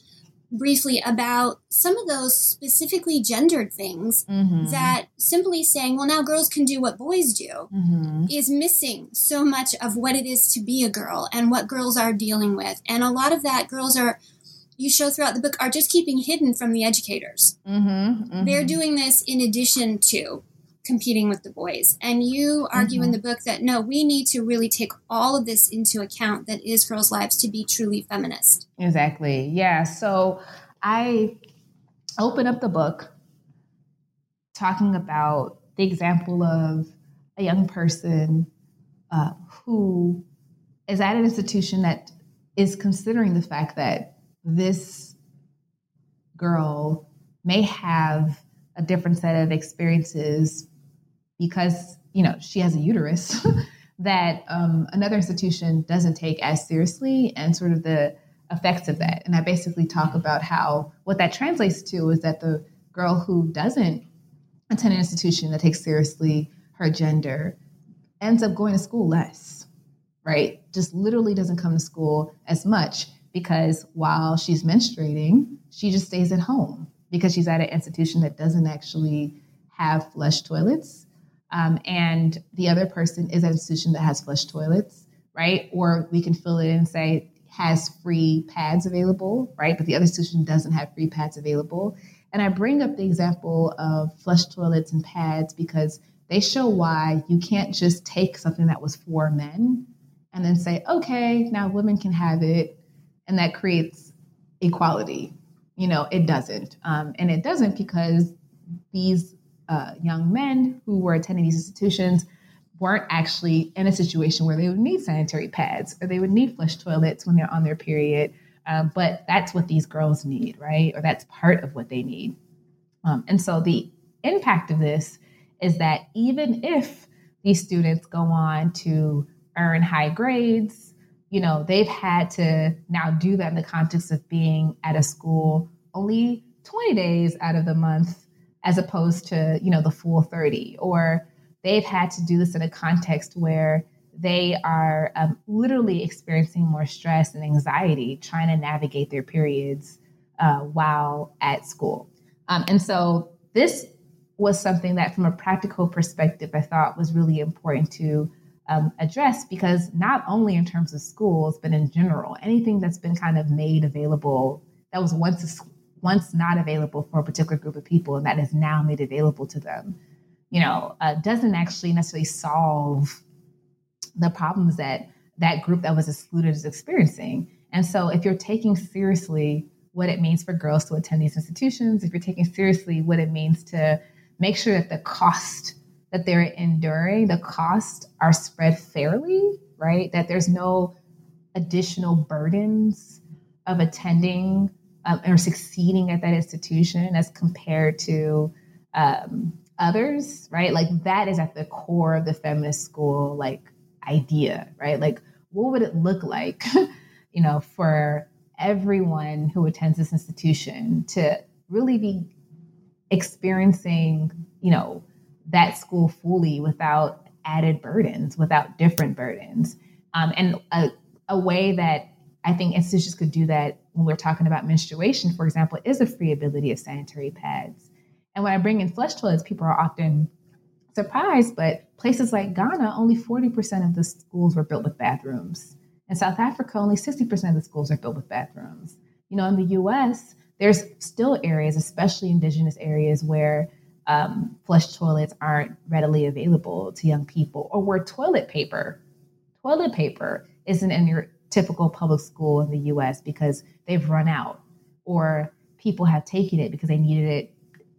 briefly about some of those specifically gendered things mm-hmm. that simply saying, well, now girls can do what boys do mm-hmm. is missing so much of what it is to be a girl and what girls are dealing with. And a lot of that girls are, you show throughout the book, are just keeping hidden from the educators. Mm-hmm. They're mm-hmm. doing this in addition to competing with the boys. And you argue mm-hmm. in the book that no, we need to really take all of this into account that is girls' lives to be truly feminist. Exactly. Yeah. So I open up the book talking about the example of a young person uh, who is at an institution that is considering the fact that this girl may have a different set of experiences because you know she has a uterus that um, another institution doesn't take as seriously and sort of the effects of that. And i basically talk about how what that translates to is that the girl who doesn't attend an institution that takes seriously her gender ends up going to school less right? Just literally doesn't come to school as much because while she's menstruating she just stays at home because she's at an institution that doesn't actually have flush toilets um, and the other person is at an institution that has flush toilets, right? Or we can fill it in and say has free pads available, right? But the other institution doesn't have free pads available. And I bring up the example of flush toilets and pads because they show why you can't just take something that was for men and then say, okay, now women can have it. And that creates equality. You know, it doesn't. Um, and it doesn't because these uh, young men who were attending these institutions weren't actually in a situation where they would need sanitary pads or they would need flush toilets when they're on their period. Um, but that's what these girls need, right? Or that's part of what they need. Um, and so the impact of this is that even if these students go on to earn high grades, you know, they've had to now do that in the context of being at a school only 20 days out of the month as opposed to, you know, the full 30. Or they've had to do this in a context where they are um, literally experiencing more stress and anxiety trying to navigate their periods uh, while at school. Um, and so this was something that, from a practical perspective, I thought was really important to um, address because not only in terms of schools, but in general, anything that's been kind of made available that was once once not available for a particular group of people and that is now made available to them, you know, uh, doesn't actually necessarily solve the problems that that group that was excluded is experiencing. And so, if you're taking seriously what it means for girls to attend these institutions, if you're taking seriously what it means to make sure that the cost that they're enduring, the costs are spread fairly, right? That there's no additional burdens of attending um, or succeeding at that institution as compared to um, others, right? Like that is at the core of the feminist school like idea, right? Like what would it look like, you know, for everyone who attends this institution to really be experiencing, you know, that school fully without added burdens, without different burdens. Um, and a, a way that I think institutions could do that when we're talking about menstruation, for example, is a free ability of sanitary pads. And when I bring in flush toilets, people are often surprised, but places like Ghana, only 40% of the schools were built with bathrooms. In South Africa, only 60% of the schools are built with bathrooms. You know, in the US, there's still areas, especially indigenous areas, where um, flush toilets aren't readily available to young people, or where toilet paper, toilet paper isn't in your typical public school in the U.S. because they've run out, or people have taken it because they needed it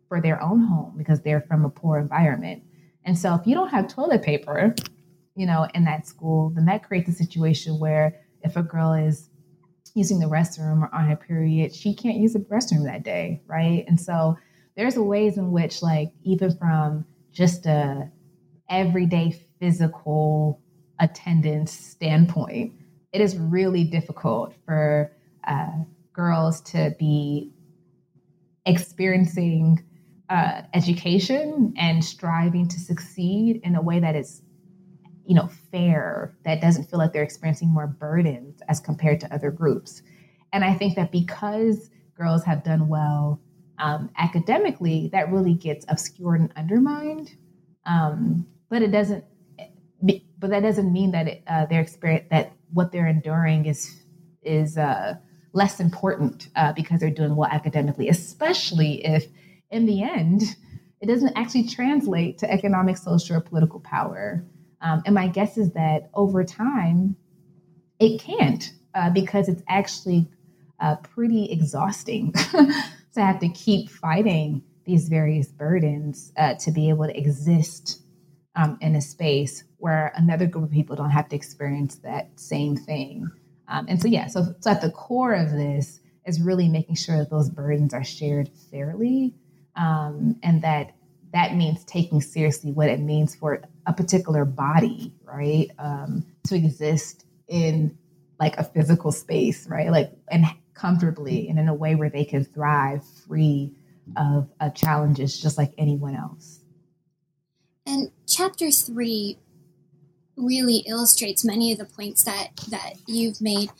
for their own home because they're from a poor environment. And so, if you don't have toilet paper, you know, in that school, then that creates a situation where if a girl is using the restroom or on her period, she can't use the restroom that day, right? And so there's ways in which like even from just a everyday physical attendance standpoint it is really difficult for uh, girls to be experiencing uh, education and striving to succeed in a way that is you know fair that doesn't feel like they're experiencing more burdens as compared to other groups. And i think that because girls have done well um, academically, that really gets obscured and undermined. Um, but it doesn't. But that doesn't mean that it, uh, their experience that what they're enduring is is uh, less important uh, because they're doing well academically, especially if in the end it doesn't actually translate to economic, social, or political power. Um, and my guess is that over time, it can't uh, because it's actually uh, pretty exhausting to have to keep fighting these various burdens uh, to be able to exist um, in a space where another group of people don't have to experience that same thing. Um, and so, yeah, so, so at the core of this is really making sure that those burdens are shared fairly um, and that that means taking seriously what it means for a particular body, right, um, to exist in like a physical space, right, like and comfortably and in a way where they can thrive free of uh, challenges just like anyone else. And chapter three really illustrates many of the points that that you've made.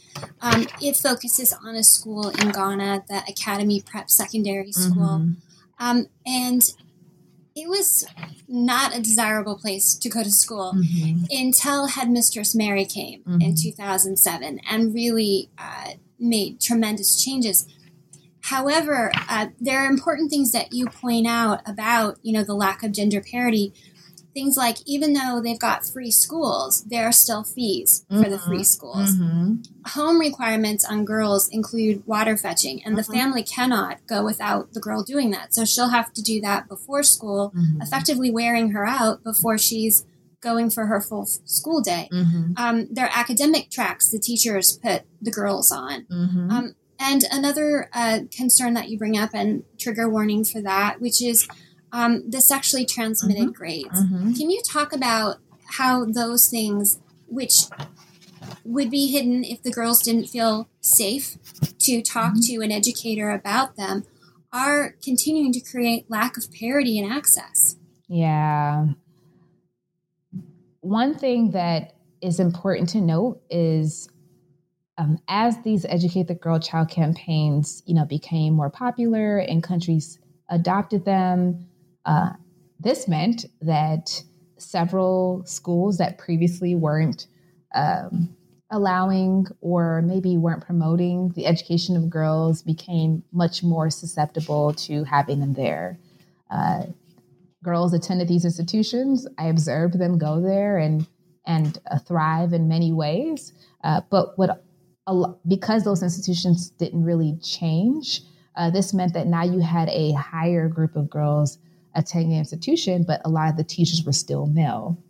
Um, it focuses on a school in Ghana, the Academy Prep Secondary School, mm-hmm. um, and it was not a desirable place to go to school mm-hmm. until Headmistress Mary came mm-hmm. in 2007 and really uh, made tremendous changes. However, uh, there are important things that you point out about, you know, the lack of gender parity. Things like even though they've got free schools, there are still fees mm-hmm. for the free mm-hmm. schools. Mm-hmm. Home requirements on girls include water fetching, and mm-hmm. the family cannot go without the girl doing that. So she'll have to do that before school, mm-hmm. effectively wearing her out before she's going for her full school day. Mm-hmm. Um, their academic tracks the teachers put the girls on. Mm-hmm. Um, and another uh, concern that you bring up, and trigger warning for that, which is um, the sexually transmitted mm-hmm. grades. Mm-hmm. Can you talk about how those things, which would be hidden if the girls didn't feel safe to talk mm-hmm. to an educator about them, are continuing to create lack of parity and access. Yeah. One thing that is important to note is um, as these educate the girl child campaigns you know became more popular and countries adopted them uh, this meant that several schools that previously weren't um, allowing or maybe weren't promoting the education of girls became much more susceptible to having them there. Uh, girls attended these institutions. I observed them go there and and uh, thrive in many ways. Uh, but what because those institutions didn't really change, uh, this meant that now you had a higher group of girls attending the institution, but a lot of the teachers were still male.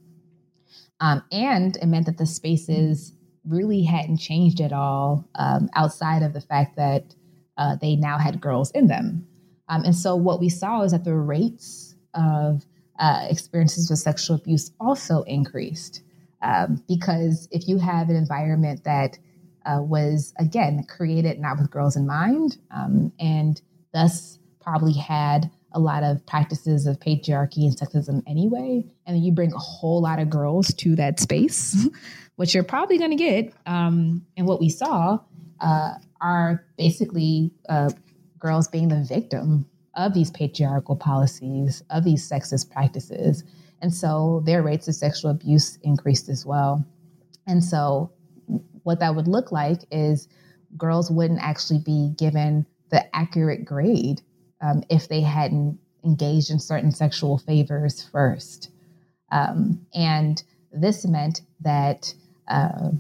Um, and it meant that the spaces really hadn't changed at all um, outside of the fact that uh, they now had girls in them. Um, and so what we saw is that the rates of uh, experiences with sexual abuse also increased. Um, because if you have an environment that uh, was, again, created not with girls in mind, um, and thus probably had a lot of practices of patriarchy and sexism anyway, and then you bring a whole lot of girls to that space, what you're probably going to get. Um, and what we saw uh, are basically uh, girls being the victim of these patriarchal policies, of these sexist practices. And so their rates of sexual abuse increased as well. And so what that would look like is girls wouldn't actually be given the accurate grade um, if they hadn't engaged in certain sexual favors first. Um, and this meant that uh,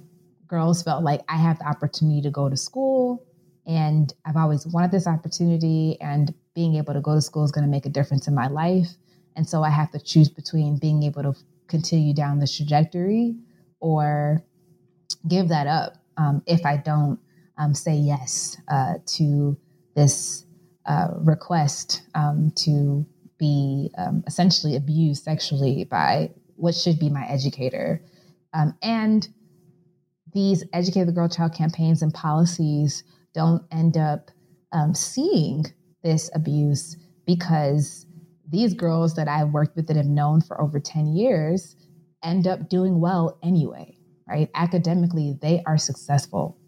girls felt like I have the opportunity to go to school, and I've always wanted this opportunity, and being able to go to school is going to make a difference in my life. And so I have to choose between being able to continue down this trajectory or give that up um, if I don't um, say yes uh, to this uh, request um, to be um, essentially abused sexually by what should be my educator. Um, and these Educate the Girl Child campaigns and policies don't end up um, seeing this abuse because these girls that I've worked with that have known for over 10 years end up doing well anyway, right? Academically, they are successful.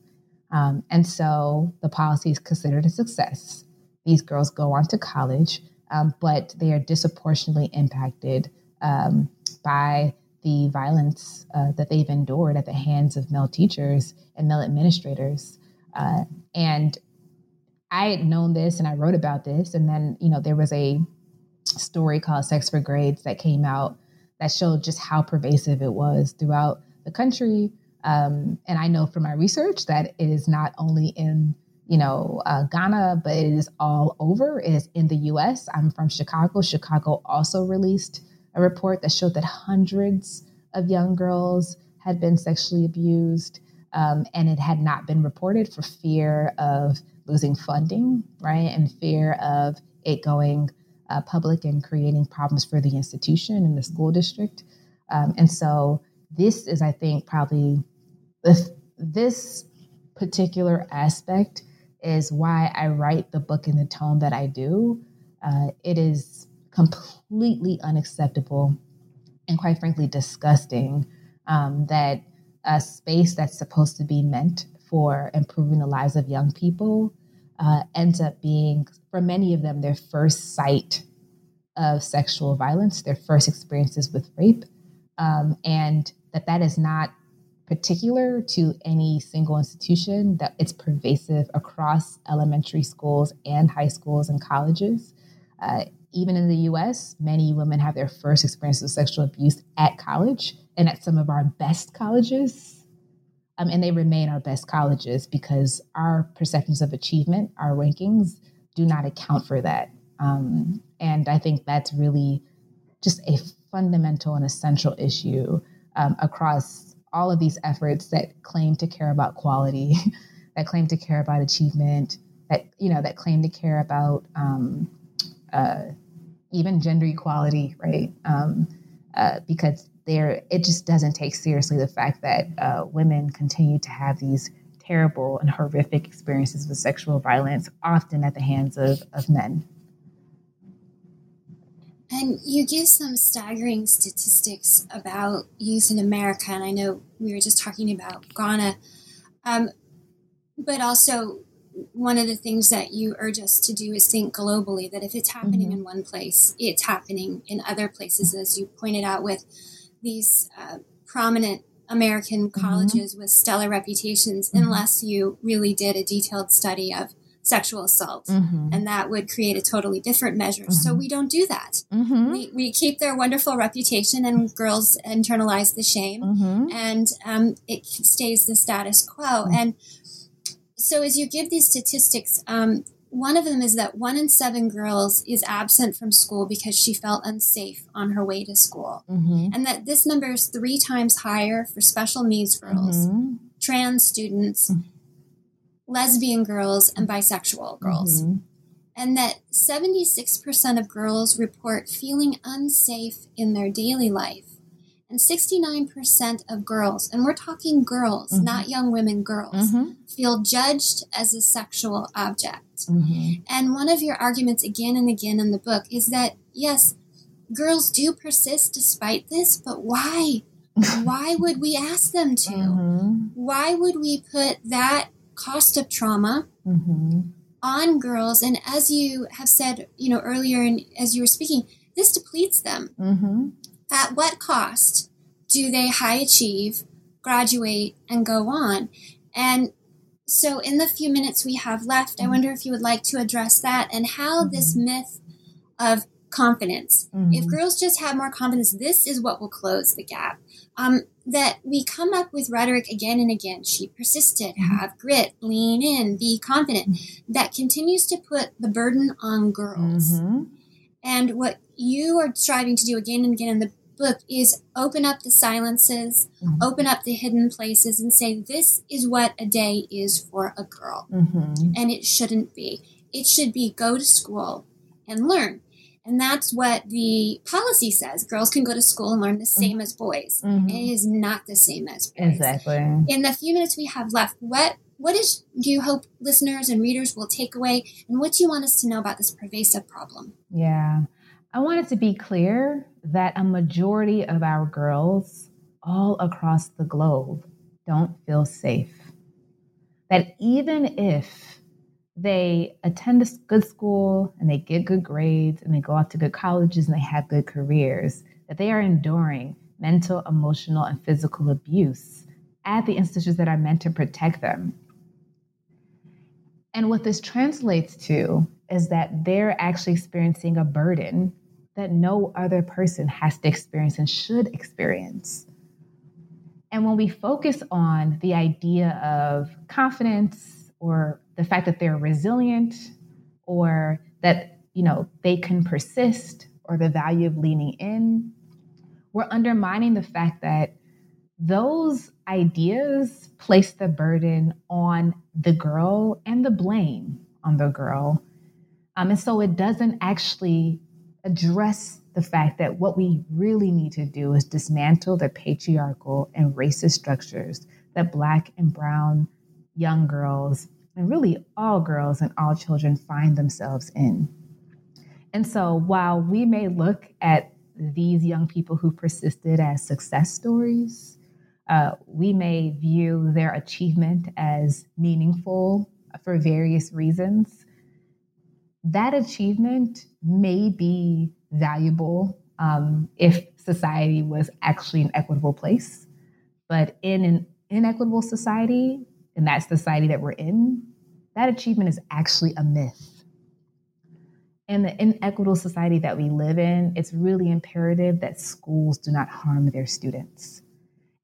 Um, and so the policy is considered a success. These girls go on to college, um, but they are disproportionately impacted um, by the violence uh, that they've endured at the hands of male teachers and male administrators. Uh, and I had known this and I wrote about this. And then, you know, there was a story called Sex for Grades that came out that showed just how pervasive it was throughout the country. Um, and I know from my research that it is not only in you know, uh, Ghana, but it is all over. It is in the US. I'm from Chicago. Chicago also released a report that showed that hundreds of young girls had been sexually abused, um, and it had not been reported for fear of losing funding, right? And fear of it going uh, public and creating problems for the institution and the school district. Um, and so, this is, I think, probably this particular aspect is why I write the book in the tone that I do. Uh, it is completely unacceptable and, quite frankly, disgusting um, that a space that's supposed to be meant for improving the lives of young people uh, ends up being, for many of them, their first site of sexual violence, their first experiences with rape, um, and that that is not particular to any single institution, that it's pervasive across elementary schools and high schools and colleges. Uh, even in the US, many women have their first experience of sexual abuse at college and at some of our best colleges. Um, and they remain our best colleges because our perceptions of achievement, our rankings, do not account for that. Um, and I think that's really just a fundamental and essential issue um, across all of these efforts that claim to care about quality, that claim to care about achievement, that you know that claim to care about um, uh, even gender equality, right? Um, uh, because there, it just doesn't take seriously the fact that uh, women continue to have these terrible and horrific experiences with sexual violence, often at the hands of, of men. And you give some staggering statistics about youth in America, and I know we were just talking about Ghana, um, but also one of the things that you urge us to do is think globally that if it's happening mm-hmm. in one place, it's happening in other places, as you pointed out with these uh, prominent American mm-hmm. colleges mm-hmm. with stellar reputations, mm-hmm. unless you really did a detailed study of sexual assault. Mm-hmm. And that would create a totally different measure. Mm-hmm. So we don't do that. Mm-hmm. We, we keep their wonderful reputation and girls internalize the shame mm-hmm. and um, it stays the status quo. Mm-hmm. And so as you give these statistics, um, one of them is that one in seven girls is absent from school because she felt unsafe on her way to school. Mm-hmm. And that this number is three times higher for special needs girls, trans students, lesbian girls and bisexual girls. Mm-hmm. And that 76% of girls report feeling unsafe in their daily life. And 69% of girls, and we're talking girls, mm-hmm. not young women, girls, mm-hmm. feel judged as a sexual object. Mm-hmm. And one of your arguments again and again in the book is that, yes, girls do persist despite this, but why? why would we ask them to? Mm-hmm. Why would we put that cost of trauma mm-hmm. on girls. And as you have said, you know, earlier, and as you were speaking, this depletes them. At what cost do they high achieve, graduate, and go on? And so, in the few minutes we have left, I mm-hmm. wonder if you would like to address that and how mm-hmm. this myth of confidence. Mm-hmm. If girls just have more confidence, this is what will close the gap. Um, that we come up with rhetoric again and again. She persisted, mm-hmm. have grit, lean in, be confident. Mm-hmm. That continues to put the burden on girls. Mm-hmm. And what you are striving to do again and again in the book is open up the silences, mm-hmm. open up the hidden places, and say, This is what a day is for a girl. Mm-hmm. And it shouldn't be. It should be go to school and learn. And that's what the policy says. Girls can go to school and learn the same mm-hmm. as boys. Mm-hmm. It is not the same as boys. Exactly. In the few minutes we have left, what what is do you hope listeners and readers will take away and what do you want us to know about this pervasive problem? Yeah. I want it to be clear that a majority of our girls all across the globe don't feel safe. That even if they attend a good school and they get good grades and they go off to good colleges and they have good careers, that they are enduring mental, emotional, and physical abuse at the institutions that are meant to protect them. And what this translates to is that they're actually experiencing a burden that no other person has to experience and should experience. And when we focus on the idea of confidence or the fact that they're resilient or that you know they can persist or the value of leaning in we're undermining the fact that those ideas place the burden on the girl and the blame on the girl um, and so it doesn't actually address the fact that what we really need to do is dismantle the patriarchal and racist structures that black and brown young girls and really all girls and all children find themselves in. And so while we may look at these young people who persisted as success stories, uh, we may view their achievement as meaningful for various reasons. That achievement may be valuable um, if society was actually an equitable place. But in an inequitable society, in that society that we're in, that achievement is actually a myth. In the inequitable society that we live in, it's really imperative that schools do not harm their students.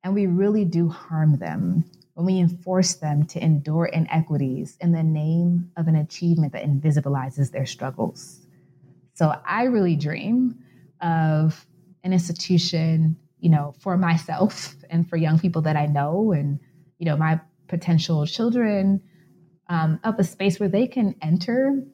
And we really do harm them when we enforce them to endure inequities in the name of an achievement that invisibilizes their struggles. So I really dream of an institution, you know, for myself and for young people that I know and, you know, my potential children um, of a space where they can enter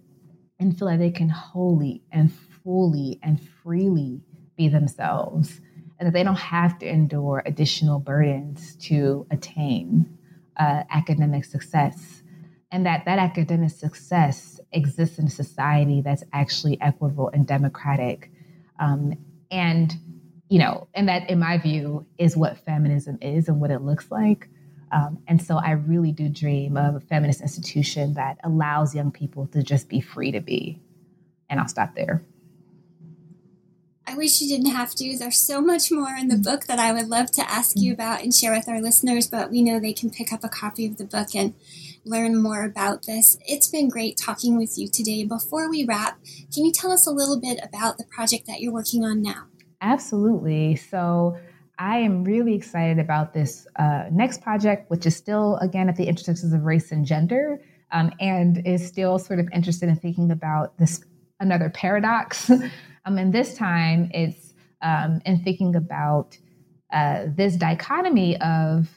and feel like they can wholly and fully and freely be themselves and that they don't have to endure additional burdens to attain. uh, academic success, and that that academic success exists in a society that's actually equitable and democratic, um, and you know, and that, in my view, is what feminism is and what it looks like. Um, and so I really do dream of a feminist institution that allows young people to just be free to be. And I'll stop there. I wish you didn't have to. There's so much more in the book that I would love to ask you about and share with our listeners, but we know they can pick up a copy of the book and learn more about this. It's been great talking with you today. Before we wrap, can you tell us a little bit about the project that you're working on now? Absolutely. So, I am really excited about this uh, next project, which is still, again, at the intersections of race and gender, um, and is still sort of interested in thinking about this another paradox. um, and this time it's um, in thinking about uh, this dichotomy of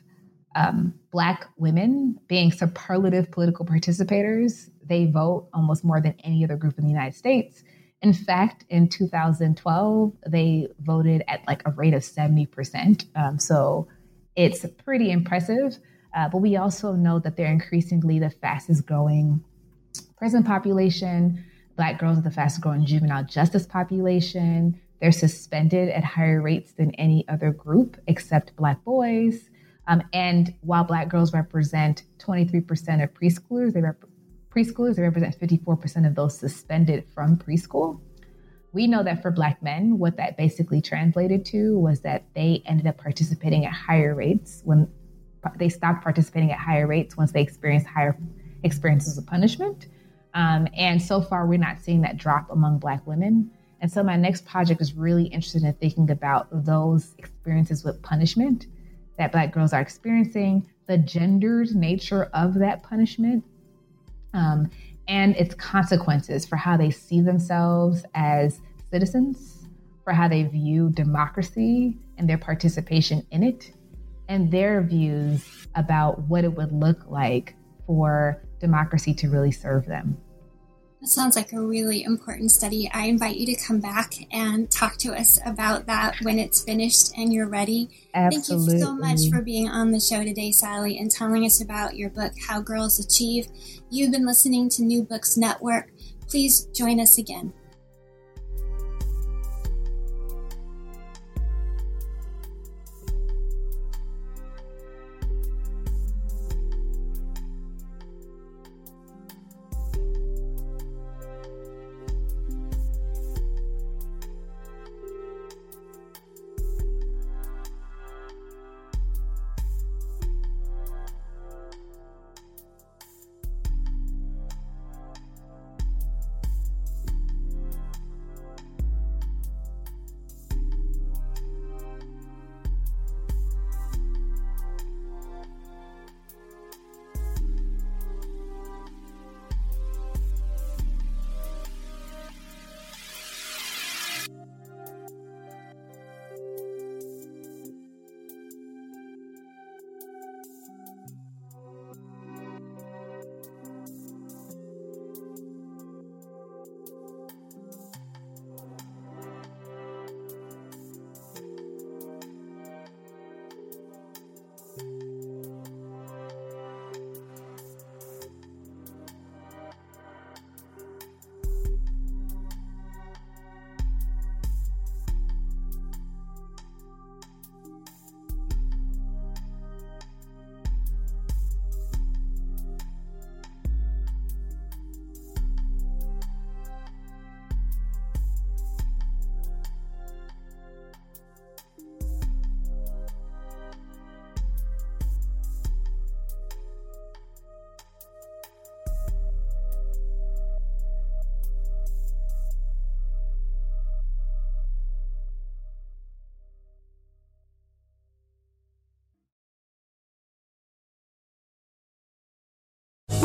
um, Black women being superlative political participators. They vote almost more than any other group in the United States. In fact, in 2012, they voted at like a rate of 70%. Um, so it's pretty impressive. Uh, but we also know that they're increasingly the fastest growing prison population. Black girls are the fastest growing juvenile justice population. They're suspended at higher rates than any other group except Black boys. Um, and while Black girls represent 23% of preschoolers, they rep- preschoolers, they represent 54% of those suspended from preschool. We know that for Black men, what that basically translated to was that they ended up participating at higher rates when they stopped participating at higher rates once they experienced higher experiences of punishment. Um, and so far, we're not seeing that drop among Black women. And so, my next project is really interested in thinking about those experiences with punishment that Black girls are experiencing, the gendered nature of that punishment, um, and its consequences for how they see themselves as citizens, for how they view democracy and their participation in it, and their views about what it would look like for democracy to really serve them. That sounds like a really important study. I invite you to come back and talk to us about that when it's finished and you're ready. Absolutely. Thank you so much for being on the show today, Sally, and telling us about your book, How Girls Achieve. You've been listening to New Books Network. Please join us again.